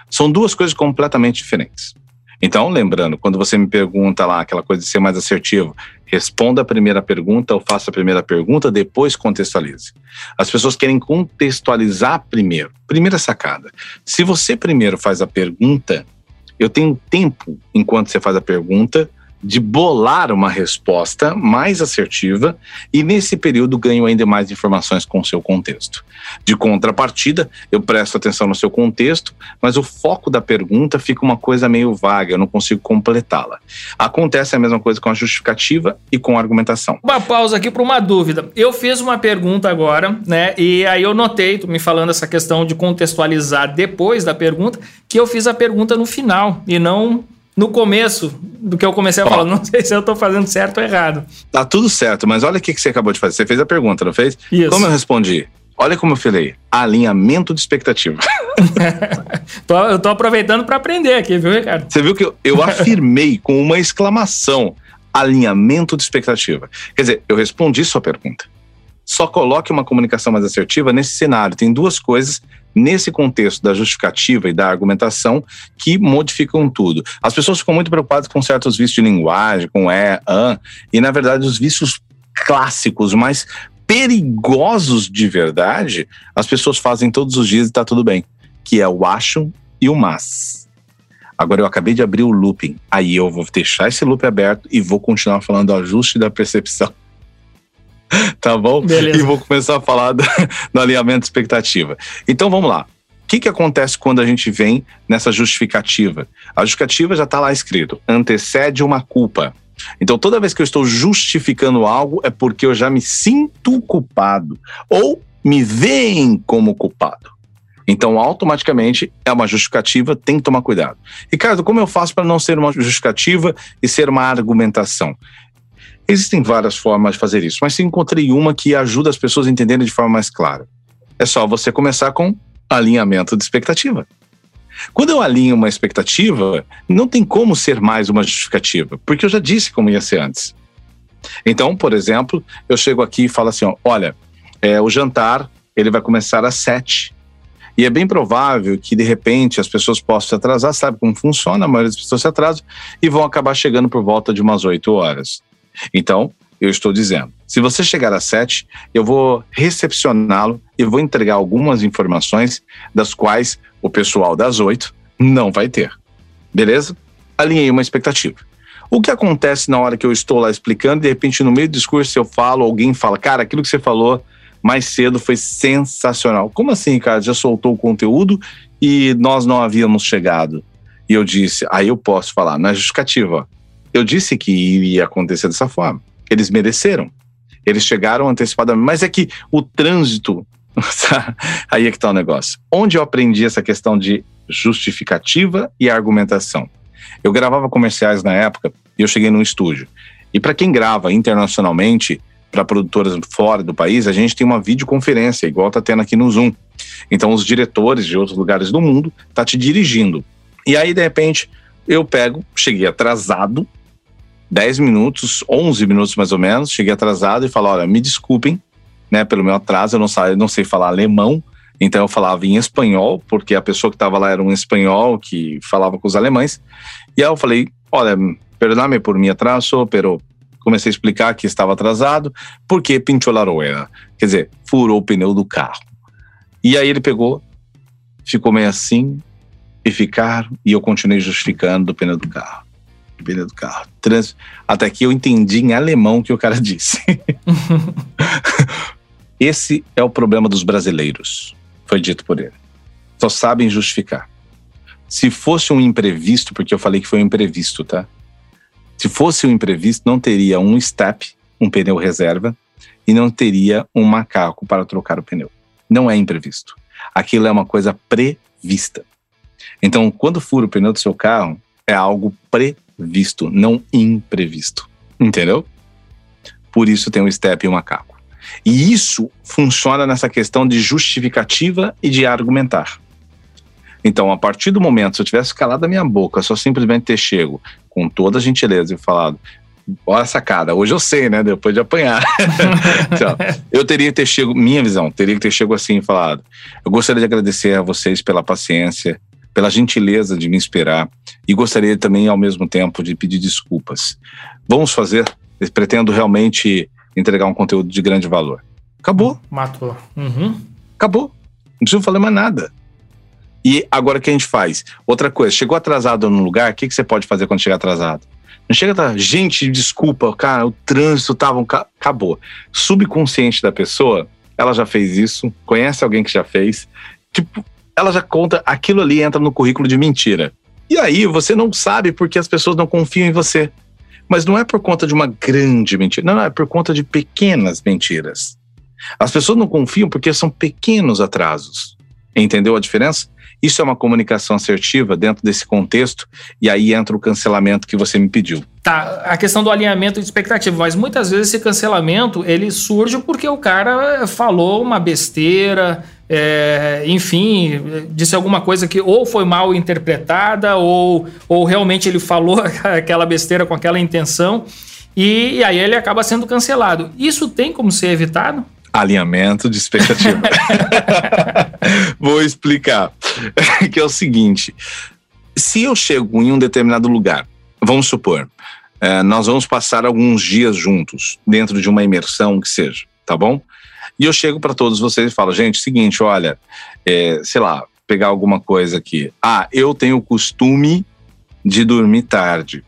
São duas coisas completamente diferentes. Então, lembrando, quando você me pergunta lá aquela coisa de ser mais assertivo, responda a primeira pergunta ou faça a primeira pergunta, depois contextualize. As pessoas querem contextualizar primeiro. Primeira sacada. Se você primeiro faz a pergunta, eu tenho tempo enquanto você faz a pergunta de bolar uma resposta mais assertiva e nesse período ganho ainda mais informações com o seu contexto. De contrapartida, eu presto atenção no seu contexto, mas o foco da pergunta fica uma coisa meio vaga, eu não consigo completá-la. Acontece a mesma coisa com a justificativa e com a argumentação. Uma pausa aqui para uma dúvida. Eu fiz uma pergunta agora, né? E aí eu notei, tu me falando essa questão de contextualizar depois da pergunta, que eu fiz a pergunta no final e não no começo do que eu comecei a Ó, falar. Não sei se eu estou fazendo certo ou errado. Tá tudo certo, mas olha o que, que você acabou de fazer. Você fez a pergunta, não fez? Isso. Como eu respondi? Olha como eu falei. Alinhamento de expectativa. eu tô aproveitando para aprender aqui, viu, Ricardo? Você viu que eu, eu afirmei com uma exclamação alinhamento de expectativa. Quer dizer, eu respondi sua pergunta. Só coloque uma comunicação mais assertiva nesse cenário. Tem duas coisas nesse contexto da justificativa e da argumentação que modificam tudo. As pessoas ficam muito preocupadas com certos vícios de linguagem, com é, an, e na verdade os vícios clássicos, mais perigosos de verdade, as pessoas fazem todos os dias e tá tudo bem, que é o acho e o mas. Agora eu acabei de abrir o looping, aí eu vou deixar esse loop aberto e vou continuar falando do ajuste da percepção. tá bom? Beleza. E vou começar a falar do, do alinhamento de expectativa. Então vamos lá. O que, que acontece quando a gente vem nessa justificativa? A justificativa já está lá escrito: antecede uma culpa. Então, toda vez que eu estou justificando algo, é porque eu já me sinto culpado ou me veem como culpado. Então, automaticamente é uma justificativa, tem que tomar cuidado. Ricardo, como eu faço para não ser uma justificativa e ser uma argumentação? Existem várias formas de fazer isso, mas encontrei uma que ajuda as pessoas a entenderem de forma mais clara. É só você começar com alinhamento de expectativa. Quando eu alinho uma expectativa, não tem como ser mais uma justificativa, porque eu já disse como ia ser antes. Então, por exemplo, eu chego aqui e falo assim: ó, olha, é, o jantar ele vai começar às sete. E é bem provável que, de repente, as pessoas possam se atrasar, sabe como funciona, a maioria das pessoas se atrasam e vão acabar chegando por volta de umas oito horas. Então, eu estou dizendo, se você chegar às sete, eu vou recepcioná-lo e vou entregar algumas informações das quais o pessoal das oito não vai ter. Beleza? Alinhei uma expectativa. O que acontece na hora que eu estou lá explicando, de repente no meio do discurso eu falo, alguém fala, cara, aquilo que você falou mais cedo foi sensacional. Como assim, cara? Já soltou o conteúdo e nós não havíamos chegado. E eu disse, aí eu posso falar, na justificativa, eu disse que ia acontecer dessa forma. Eles mereceram. Eles chegaram antecipadamente. Mas é que o trânsito. Aí é que está o negócio. Onde eu aprendi essa questão de justificativa e argumentação? Eu gravava comerciais na época e eu cheguei num estúdio. E para quem grava internacionalmente, para produtoras fora do país, a gente tem uma videoconferência, igual tá tendo aqui no Zoom. Então, os diretores de outros lugares do mundo tá te dirigindo. E aí, de repente, eu pego, cheguei atrasado 10 minutos, 11 minutos mais ou menos, cheguei atrasado e falei, olha, me desculpem, né, pelo meu atraso, eu não, eu não sei falar alemão, então eu falava em espanhol, porque a pessoa que estava lá era um espanhol que falava com os alemães. E aí eu falei, olha, perdão-me por meu atraso, pero comecei a explicar que estava atrasado, porque pinchou la rueda. Quer dizer, furou o pneu do carro. E aí ele pegou, ficou meio assim, e ficaram, e eu continuei justificando do pneu do carro. Do pneu do carro. Trans, até que eu entendi em alemão o que o cara disse. Esse é o problema dos brasileiros foi dito por ele. Só sabem justificar. Se fosse um imprevisto, porque eu falei que foi um imprevisto, tá? Se fosse um imprevisto, não teria um step, um pneu reserva, e não teria um macaco para trocar o pneu. Não é imprevisto. Aquilo é uma coisa prevista. Então, quando fura o pneu do seu carro, é algo previsto, não imprevisto. Entendeu? Por isso tem o step e o macaco. E isso funciona nessa questão de justificativa e de argumentar. Então, a partir do momento, se eu tivesse calado a minha boca, só simplesmente ter chego com toda a gentileza e falado, olha a sacada, hoje eu sei, né? Depois de apanhar. então, eu teria que ter chego, minha visão, teria que ter chego assim e falado: eu gostaria de agradecer a vocês pela paciência, pela gentileza de me esperar e gostaria também, ao mesmo tempo, de pedir desculpas. Vamos fazer, pretendo realmente entregar um conteúdo de grande valor. Acabou. Matou. Uhum. Acabou. Não preciso falar mais nada. E agora o que a gente faz? Outra coisa, chegou atrasado no lugar, o que, que você pode fazer quando chegar atrasado? Não chega atrasado. Gente, desculpa, cara, o trânsito tava. Um... Acabou. Subconsciente da pessoa, ela já fez isso, conhece alguém que já fez. Tipo, ela já conta, aquilo ali entra no currículo de mentira. E aí você não sabe porque as pessoas não confiam em você. Mas não é por conta de uma grande mentira. Não, não, é por conta de pequenas mentiras. As pessoas não confiam porque são pequenos atrasos. Entendeu a diferença? Isso é uma comunicação assertiva dentro desse contexto, e aí entra o cancelamento que você me pediu. Tá, a questão do alinhamento de expectativa, mas muitas vezes esse cancelamento ele surge porque o cara falou uma besteira, é, enfim, disse alguma coisa que ou foi mal interpretada ou, ou realmente ele falou aquela besteira com aquela intenção e, e aí ele acaba sendo cancelado. Isso tem como ser evitado? Alinhamento de expectativa. Vou explicar. que é o seguinte: se eu chego em um determinado lugar, vamos supor, é, nós vamos passar alguns dias juntos, dentro de uma imersão que seja, tá bom? E eu chego para todos vocês e falo, gente, seguinte, olha, é, sei lá, pegar alguma coisa aqui. Ah, eu tenho o costume de dormir tarde.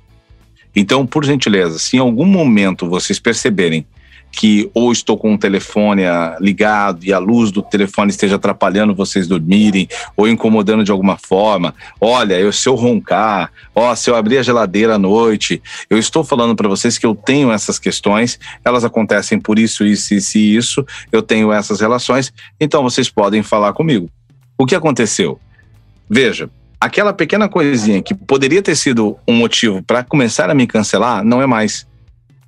Então, por gentileza, se em algum momento vocês perceberem que ou estou com o telefone ligado e a luz do telefone esteja atrapalhando vocês dormirem ou incomodando de alguma forma. Olha, eu se eu roncar, ó, se eu abrir a geladeira à noite, eu estou falando para vocês que eu tenho essas questões, elas acontecem por isso, isso, isso e isso, eu tenho essas relações, então vocês podem falar comigo. O que aconteceu? Veja, aquela pequena coisinha que poderia ter sido um motivo para começar a me cancelar, não é mais.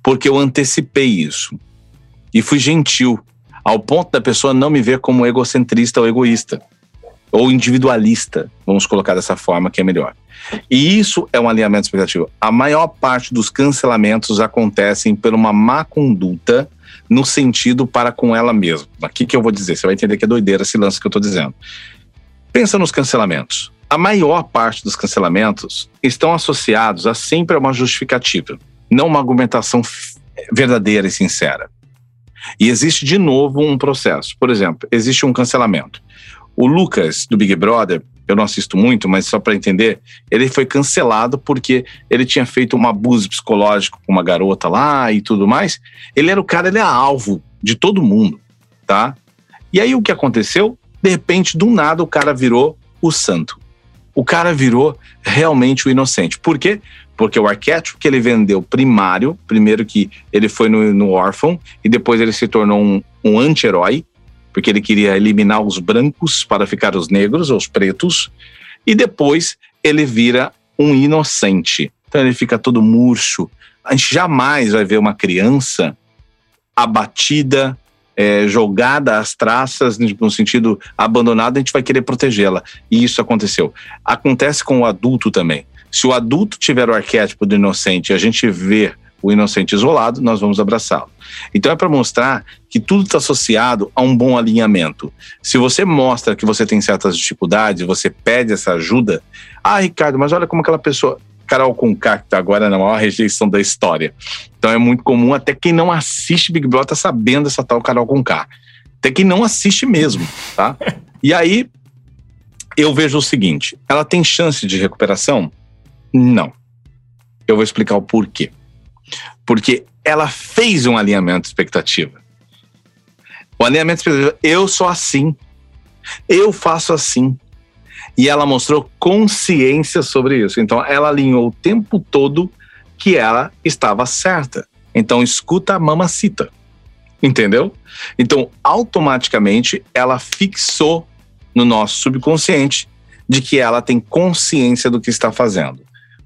Porque eu antecipei isso e fui gentil, ao ponto da pessoa não me ver como egocentrista ou egoísta, ou individualista, vamos colocar dessa forma que é melhor. E isso é um alinhamento expectativo. A maior parte dos cancelamentos acontecem por uma má conduta no sentido para com ela mesma. Aqui que eu vou dizer, você vai entender que é doideira esse lance que eu estou dizendo. Pensa nos cancelamentos. A maior parte dos cancelamentos estão associados a sempre a uma justificativa, não uma argumentação verdadeira e sincera. E existe de novo um processo. Por exemplo, existe um cancelamento. O Lucas, do Big Brother, eu não assisto muito, mas só para entender, ele foi cancelado porque ele tinha feito um abuso psicológico com uma garota lá e tudo mais. Ele era o cara, ele é alvo de todo mundo, tá? E aí o que aconteceu? De repente, do nada, o cara virou o santo. O cara virou realmente o inocente. Por quê? Porque o arquétipo que ele vendeu primário, primeiro que ele foi no, no órfão, e depois ele se tornou um, um anti-herói, porque ele queria eliminar os brancos para ficar os negros, os pretos, e depois ele vira um inocente. Então ele fica todo murcho. A gente jamais vai ver uma criança abatida, é, jogada às traças, no sentido abandonada, a gente vai querer protegê-la. E isso aconteceu. Acontece com o adulto também. Se o adulto tiver o arquétipo do inocente e a gente vê o inocente isolado, nós vamos abraçá-lo. Então é para mostrar que tudo está associado a um bom alinhamento. Se você mostra que você tem certas dificuldades, você pede essa ajuda, ah, Ricardo, mas olha como aquela pessoa. Carol Conká, que está agora na maior rejeição da história. Então é muito comum, até quem não assiste Big Brother tá sabendo essa tal Carol Conká. Até quem não assiste mesmo, tá? E aí, eu vejo o seguinte: ela tem chance de recuperação? Não. Eu vou explicar o porquê. Porque ela fez um alinhamento de expectativa. O alinhamento de expectativa, eu sou assim, eu faço assim. E ela mostrou consciência sobre isso. Então, ela alinhou o tempo todo que ela estava certa. Então, escuta a mamacita. Entendeu? Então, automaticamente, ela fixou no nosso subconsciente de que ela tem consciência do que está fazendo.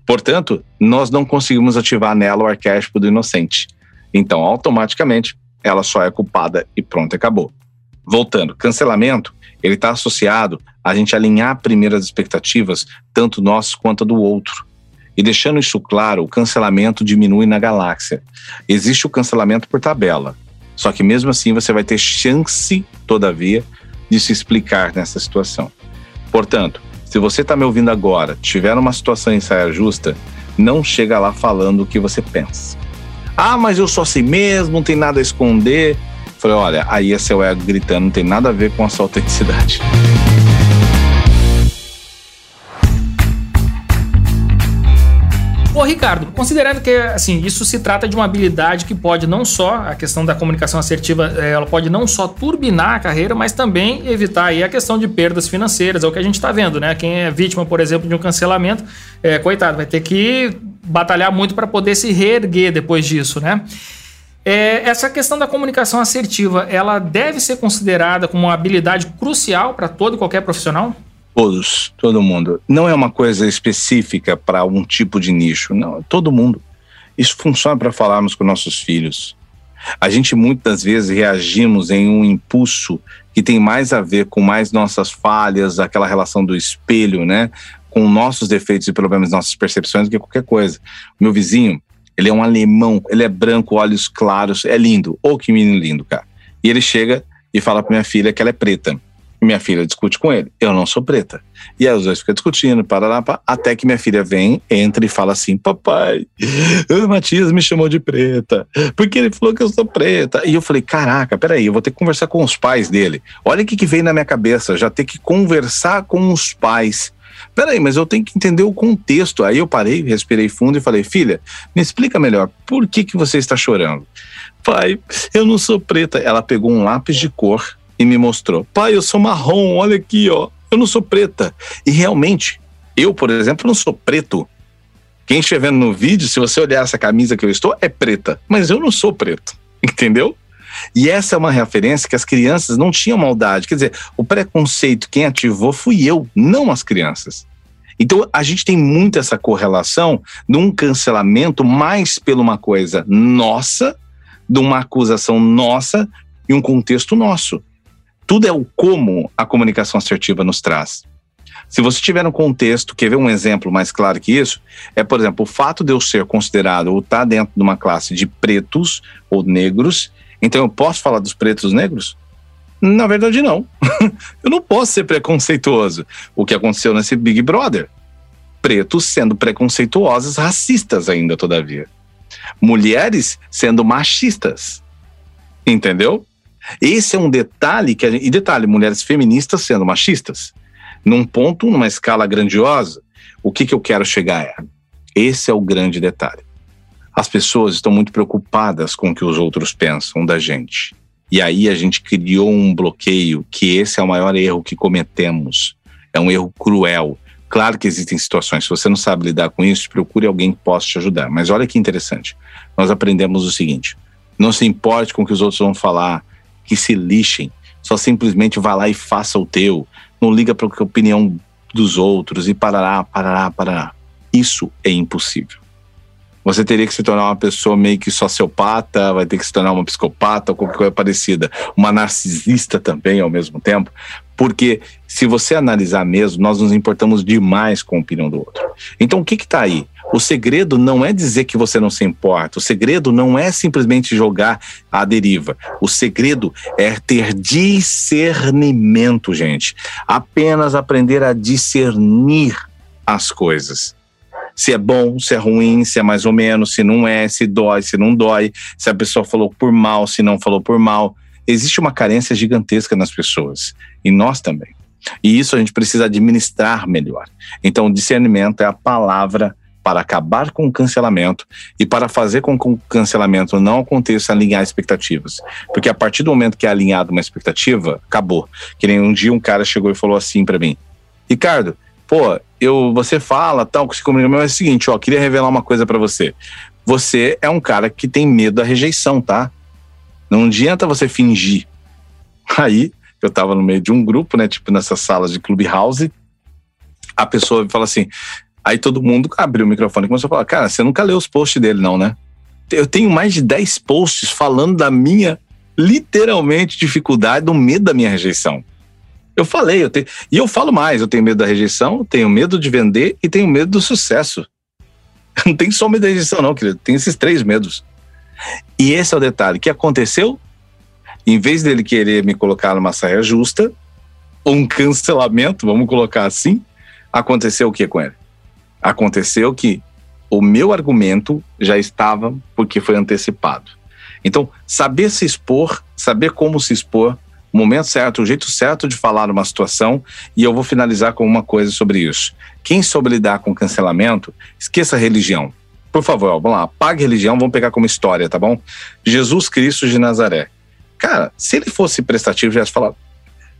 Portanto, nós não conseguimos ativar nela o arquétipo do inocente. Então, automaticamente, ela só é culpada e pronto, acabou. Voltando, cancelamento, ele está associado a gente alinhar primeiro as expectativas, tanto nossas quanto do outro. E deixando isso claro, o cancelamento diminui na galáxia. Existe o cancelamento por tabela. Só que mesmo assim você vai ter chance, todavia, de se explicar nessa situação. Portanto, se você está me ouvindo agora, tiver uma situação em saia justa, não chega lá falando o que você pensa. Ah, mas eu sou assim mesmo, não tem nada a esconder. Falei, olha, aí é seu ego gritando, não tem nada a ver com a sua autenticidade. Ô, Ricardo, considerando que assim, isso se trata de uma habilidade que pode não só, a questão da comunicação assertiva, eh, ela pode não só turbinar a carreira, mas também evitar aí a questão de perdas financeiras, é o que a gente está vendo, né? Quem é vítima, por exemplo, de um cancelamento, é, coitado, vai ter que batalhar muito para poder se reerguer depois disso, né? É, essa questão da comunicação assertiva, ela deve ser considerada como uma habilidade crucial para todo e qualquer profissional? Todos, todo mundo. Não é uma coisa específica para um tipo de nicho, não, todo mundo. Isso funciona para falarmos com nossos filhos. A gente muitas vezes reagimos em um impulso que tem mais a ver com mais nossas falhas, aquela relação do espelho, né? Com nossos defeitos e problemas, nossas percepções, do que qualquer coisa. Meu vizinho, ele é um alemão, ele é branco, olhos claros, é lindo. Ô, oh, que menino lindo, cara. E ele chega e fala para minha filha que ela é preta. Minha filha discute com ele. Eu não sou preta. E aí os dois ficam discutindo, parará, até que minha filha vem, entra e fala assim: Papai, o Matias me chamou de preta, porque ele falou que eu sou preta. E eu falei: Caraca, peraí, eu vou ter que conversar com os pais dele. Olha o que, que veio na minha cabeça, já ter que conversar com os pais. Peraí, mas eu tenho que entender o contexto. Aí eu parei, respirei fundo e falei: Filha, me explica melhor, por que, que você está chorando? Pai, eu não sou preta. Ela pegou um lápis de cor e me mostrou: pai, eu sou marrom, olha aqui, ó, eu não sou preta. E realmente, eu, por exemplo, não sou preto. Quem estiver vendo no vídeo, se você olhar essa camisa que eu estou, é preta, mas eu não sou preto, entendeu? E essa é uma referência que as crianças não tinham maldade. Quer dizer, o preconceito, quem ativou fui eu, não as crianças. Então a gente tem muito essa correlação de um cancelamento mais pela uma coisa nossa, de uma acusação nossa e um contexto nosso. Tudo é o como a comunicação assertiva nos traz. Se você tiver um contexto, quer ver um exemplo mais claro que isso? É, por exemplo, o fato de eu ser considerado ou estar tá dentro de uma classe de pretos ou negros, então eu posso falar dos pretos negros? Na verdade, não. eu não posso ser preconceituoso. O que aconteceu nesse Big Brother? Pretos sendo preconceituosos, racistas ainda, todavia. Mulheres sendo machistas. Entendeu? Esse é um detalhe que gente, e detalhe, mulheres feministas sendo machistas. Num ponto, numa escala grandiosa, o que, que eu quero chegar é. Esse é o grande detalhe. As pessoas estão muito preocupadas com o que os outros pensam da gente. E aí a gente criou um bloqueio que esse é o maior erro que cometemos. É um erro cruel. Claro que existem situações, se você não sabe lidar com isso, procure alguém que possa te ajudar. Mas olha que interessante. Nós aprendemos o seguinte: não se importe com o que os outros vão falar, que se lixem. Só simplesmente vá lá e faça o teu. Não liga para a opinião dos outros e parará, parará, parará. Isso é impossível. Você teria que se tornar uma pessoa meio que sociopata, vai ter que se tornar uma psicopata ou qualquer coisa parecida. Uma narcisista também ao mesmo tempo. Porque se você analisar mesmo, nós nos importamos demais com a opinião do outro. Então o que está aí? O segredo não é dizer que você não se importa. O segredo não é simplesmente jogar à deriva. O segredo é ter discernimento, gente. Apenas aprender a discernir as coisas. Se é bom, se é ruim, se é mais ou menos, se não é, se dói, se não dói, se a pessoa falou por mal, se não falou por mal. Existe uma carência gigantesca nas pessoas. E nós também. E isso a gente precisa administrar melhor. Então, discernimento é a palavra para acabar com o cancelamento e para fazer com que o cancelamento não aconteça alinhar expectativas. Porque a partir do momento que é alinhado uma expectativa, acabou. Que nem um dia um cara chegou e falou assim para mim: Ricardo, pô, eu, você fala tal, se comunica, mas é o seguinte, ó, queria revelar uma coisa para você. Você é um cara que tem medo da rejeição, tá? Não adianta você fingir. Aí, eu tava no meio de um grupo, né, tipo nessas salas de clubhouse, a pessoa fala assim, Aí todo mundo abriu o microfone e começou a falar: Cara, você nunca leu os posts dele, não, né? Eu tenho mais de 10 posts falando da minha, literalmente, dificuldade, do medo da minha rejeição. Eu falei, eu tenho, e eu falo mais: eu tenho medo da rejeição, tenho medo de vender e tenho medo do sucesso. Não tem só medo da rejeição, não, querido. Tem esses três medos. E esse é o detalhe: o que aconteceu? Em vez dele querer me colocar numa saia justa, ou um cancelamento, vamos colocar assim, aconteceu o que com ele? Aconteceu que o meu argumento já estava porque foi antecipado. Então, saber se expor, saber como se expor, o momento certo, o jeito certo de falar uma situação, e eu vou finalizar com uma coisa sobre isso. Quem soube lidar com cancelamento, esqueça a religião. Por favor, vamos lá, apague religião, vamos pegar como história, tá bom? Jesus Cristo de Nazaré. Cara, se ele fosse prestativo, já ia falar,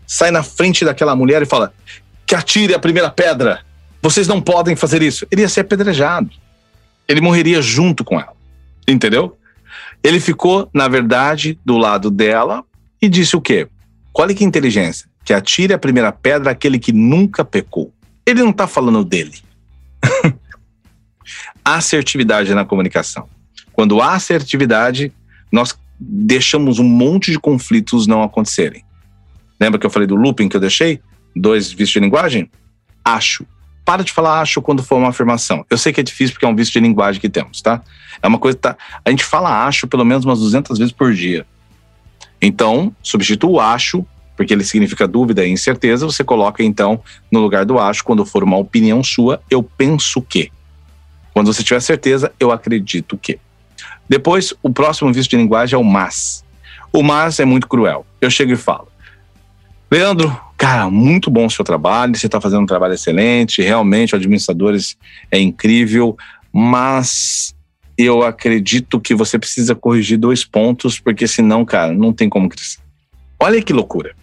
sai na frente daquela mulher e fala, que atire a primeira pedra. Vocês não podem fazer isso. Ele ia ser apedrejado. Ele morreria junto com ela. Entendeu? Ele ficou, na verdade, do lado dela e disse o quê? Olha que inteligência. Que atire a primeira pedra aquele que nunca pecou. Ele não está falando dele. assertividade na comunicação. Quando há assertividade, nós deixamos um monte de conflitos não acontecerem. Lembra que eu falei do looping que eu deixei? Dois vícios de linguagem? Acho para de falar acho quando for uma afirmação. Eu sei que é difícil porque é um vício de linguagem que temos, tá? É uma coisa que tá, a gente fala acho pelo menos umas 200 vezes por dia. Então, substitua o acho, porque ele significa dúvida e incerteza, você coloca então no lugar do acho, quando for uma opinião sua, eu penso que. Quando você tiver certeza, eu acredito que. Depois, o próximo vício de linguagem é o mas. O mas é muito cruel. Eu chego e falo: Leandro, cara, muito bom o seu trabalho, você está fazendo um trabalho excelente, realmente o Administradores é incrível, mas eu acredito que você precisa corrigir dois pontos, porque senão, cara, não tem como crescer. Olha que loucura.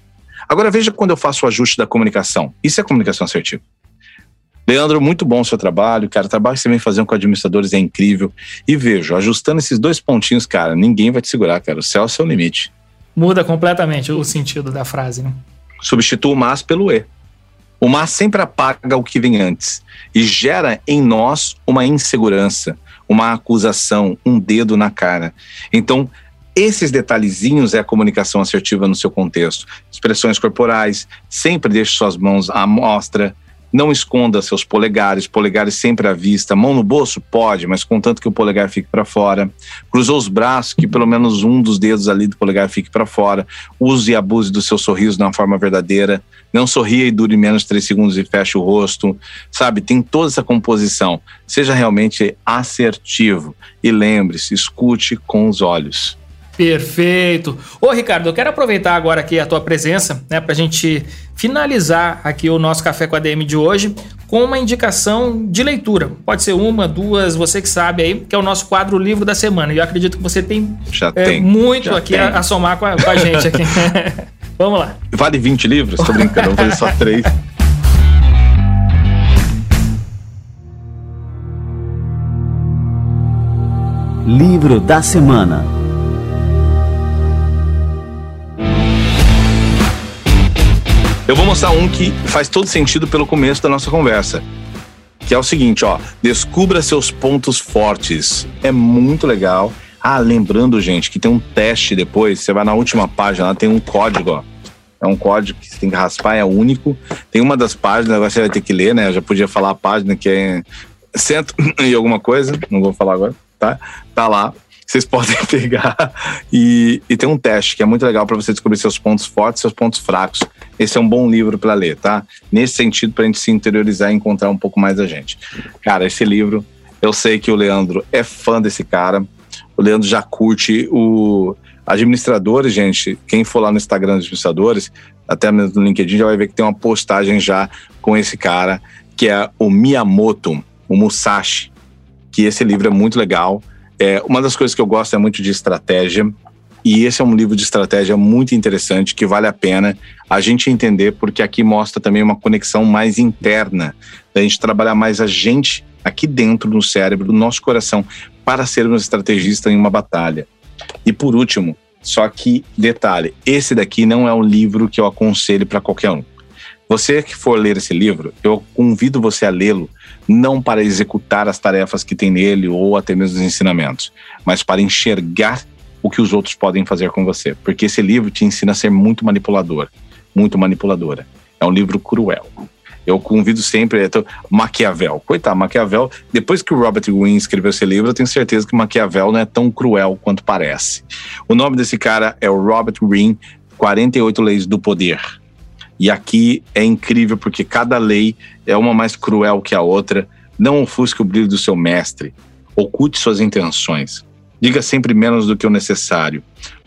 Agora veja quando eu faço o ajuste da comunicação. Isso é comunicação assertiva. Leandro, muito bom o seu trabalho, cara. O trabalho que você vem fazendo com administradores é incrível. E vejo, ajustando esses dois pontinhos, cara, ninguém vai te segurar, cara. O céu é o seu limite. Muda completamente o sentido da frase, né? Substitua o mas pelo e. O mas sempre apaga o que vem antes e gera em nós uma insegurança, uma acusação, um dedo na cara. Então, esses detalhezinhos é a comunicação assertiva no seu contexto. Expressões corporais, sempre deixe suas mãos à mostra, não esconda seus polegares, polegares sempre à vista. Mão no bolso? Pode, mas contanto que o polegar fique para fora. Cruzou os braços, que pelo menos um dos dedos ali do polegar fique para fora. Use e abuse do seu sorriso de uma forma verdadeira. Não sorria e dure menos três segundos e feche o rosto. Sabe, tem toda essa composição. Seja realmente assertivo. E lembre-se, escute com os olhos. Perfeito. Ô, Ricardo, eu quero aproveitar agora aqui a tua presença, né, pra gente finalizar aqui o nosso Café com a DM de hoje com uma indicação de leitura. Pode ser uma, duas, você que sabe aí, que é o nosso quadro Livro da Semana. E eu acredito que você tem, já é, tem muito já aqui a, a, somar com a, com a gente aqui. Vamos lá. Vale 20 livros? Tô brincando, vou fazer só três. Livro da Semana Eu vou mostrar um que faz todo sentido pelo começo da nossa conversa. Que é o seguinte, ó. Descubra seus pontos fortes. É muito legal. Ah, lembrando, gente, que tem um teste depois. Você vai na última página, lá tem um código, ó. É um código que você tem que raspar, é único. Tem uma das páginas, agora você vai ter que ler, né? Eu já podia falar a página que é cento e alguma coisa, não vou falar agora, tá? Tá lá. Vocês podem pegar e, e tem um teste que é muito legal para você descobrir seus pontos fortes, seus pontos fracos. Esse é um bom livro para ler, tá? Nesse sentido, para a gente se interiorizar e encontrar um pouco mais da gente. Cara, esse livro, eu sei que o Leandro é fã desse cara. O Leandro já curte o administradores, gente. Quem for lá no Instagram dos administradores, até no LinkedIn, já vai ver que tem uma postagem já com esse cara, que é o Miyamoto, o Musashi. Que esse livro é muito legal. É, uma das coisas que eu gosto é muito de estratégia. E esse é um livro de estratégia muito interessante que vale a pena a gente entender, porque aqui mostra também uma conexão mais interna, da gente trabalhar mais a gente aqui dentro no cérebro, do nosso coração, para sermos estrategistas em uma batalha. E por último, só que detalhe, esse daqui não é um livro que eu aconselho para qualquer um. Você que for ler esse livro, eu convido você a lê-lo não para executar as tarefas que tem nele ou até mesmo os ensinamentos, mas para enxergar o que os outros podem fazer com você. Porque esse livro te ensina a ser muito manipulador, muito manipuladora. É um livro cruel. Eu convido sempre, então, Maquiavel. Coitado, Maquiavel, depois que o Robert Greene escreveu esse livro, eu tenho certeza que Maquiavel não é tão cruel quanto parece. O nome desse cara é o Robert Greene, 48 Leis do Poder. E aqui é incrível porque cada lei é uma mais cruel que a outra. Não ofusque o brilho do seu mestre. Oculte suas intenções. Diga sempre menos do que o necessário.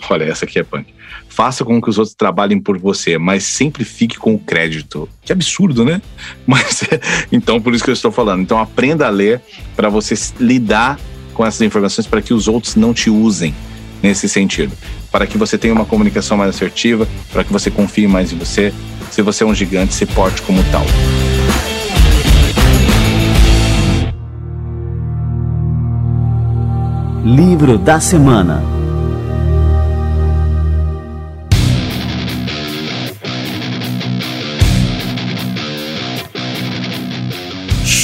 Olha, essa aqui é punk. Faça com que os outros trabalhem por você, mas sempre fique com o crédito. Que absurdo, né? Mas então por isso que eu estou falando. Então aprenda a ler para você lidar com essas informações para que os outros não te usem nesse sentido. Para que você tenha uma comunicação mais assertiva, para que você confie mais em você. Se você é um gigante, se porte como tal. Livro da Semana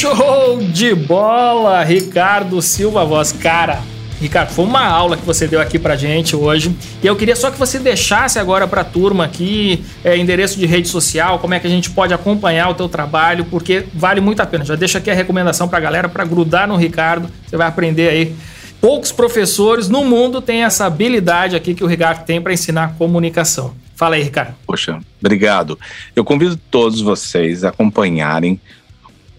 Show de bola, Ricardo Silva Voz. Cara, Ricardo, foi uma aula que você deu aqui pra gente hoje. E eu queria só que você deixasse agora pra turma aqui é, endereço de rede social, como é que a gente pode acompanhar o teu trabalho, porque vale muito a pena. Já deixa aqui a recomendação pra galera para grudar no Ricardo. Você vai aprender aí poucos professores no mundo têm essa habilidade aqui que o Ricardo tem para ensinar comunicação. Fala aí, Ricardo. Poxa, obrigado. Eu convido todos vocês a acompanharem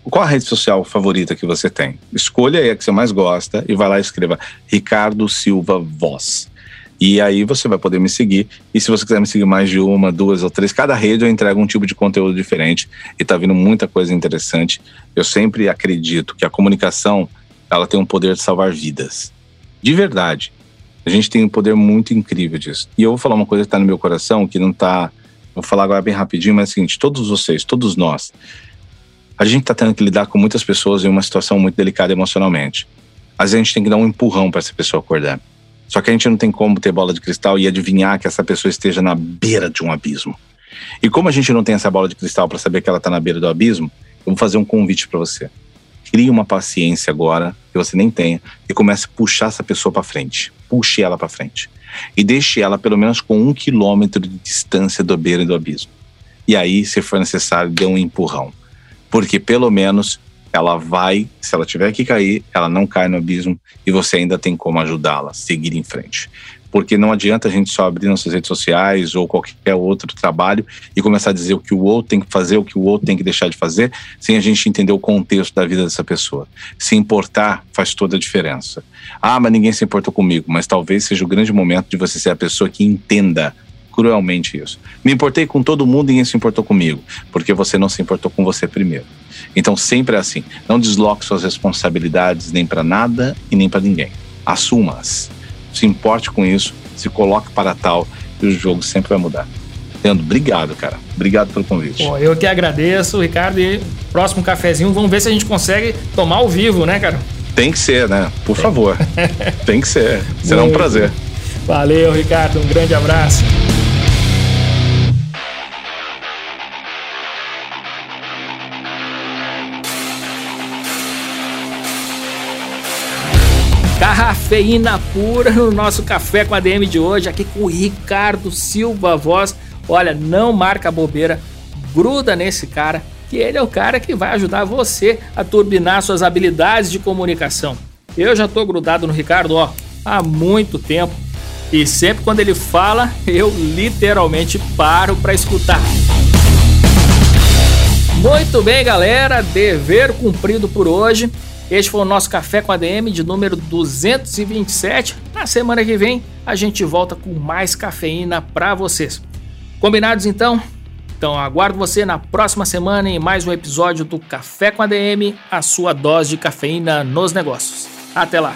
qual a rede social favorita que você tem. Escolha aí a que você mais gosta e vai lá e escreva Ricardo Silva Voz. E aí você vai poder me seguir. E se você quiser me seguir mais de uma, duas ou três, cada rede eu entrego um tipo de conteúdo diferente e tá vindo muita coisa interessante. Eu sempre acredito que a comunicação ela tem um poder de salvar vidas. De verdade. A gente tem um poder muito incrível disso. E eu vou falar uma coisa que está no meu coração, que não está. Vou falar agora bem rapidinho, mas é o seguinte: todos vocês, todos nós, a gente está tendo que lidar com muitas pessoas em uma situação muito delicada emocionalmente. Às vezes a gente tem que dar um empurrão para essa pessoa acordar. Só que a gente não tem como ter bola de cristal e adivinhar que essa pessoa esteja na beira de um abismo. E como a gente não tem essa bola de cristal para saber que ela está na beira do abismo, eu vou fazer um convite para você crie uma paciência agora que você nem tenha e comece a puxar essa pessoa para frente. Puxe ela para frente. E deixe ela pelo menos com um quilômetro de distância do beira do abismo. E aí, se for necessário, dê um empurrão. Porque pelo menos ela vai, se ela tiver que cair, ela não cai no abismo e você ainda tem como ajudá-la seguir em frente porque não adianta a gente só abrir nossas redes sociais ou qualquer outro trabalho e começar a dizer o que o outro tem que fazer, o que o outro tem que deixar de fazer, sem a gente entender o contexto da vida dessa pessoa. Se importar faz toda a diferença. Ah, mas ninguém se importou comigo, mas talvez seja o grande momento de você ser a pessoa que entenda cruelmente isso. Me importei com todo mundo e ninguém se importou comigo, porque você não se importou com você primeiro. Então sempre é assim. Não desloque suas responsabilidades nem para nada e nem para ninguém. Assuma-as se importe com isso, se coloque para tal e o jogo sempre vai mudar. Leandro, obrigado, cara. Obrigado pelo convite. Pô, eu que agradeço, Ricardo. E próximo cafezinho, vamos ver se a gente consegue tomar ao vivo, né, cara? Tem que ser, né? Por favor. Tem que ser. Será um prazer. Valeu, Ricardo. Um grande abraço. Cafeína pura no nosso café com a DM de hoje, aqui com o Ricardo Silva Voz. Olha, não marca bobeira, gruda nesse cara que ele é o cara que vai ajudar você a turbinar suas habilidades de comunicação. Eu já tô grudado no Ricardo, ó, há muito tempo. E sempre quando ele fala, eu literalmente paro para escutar. Muito bem, galera, dever cumprido por hoje. Este foi o nosso Café com ADM de número 227. Na semana que vem a gente volta com mais cafeína para vocês. Combinados então? Então aguardo você na próxima semana em mais um episódio do Café com ADM, a sua dose de cafeína nos negócios. Até lá!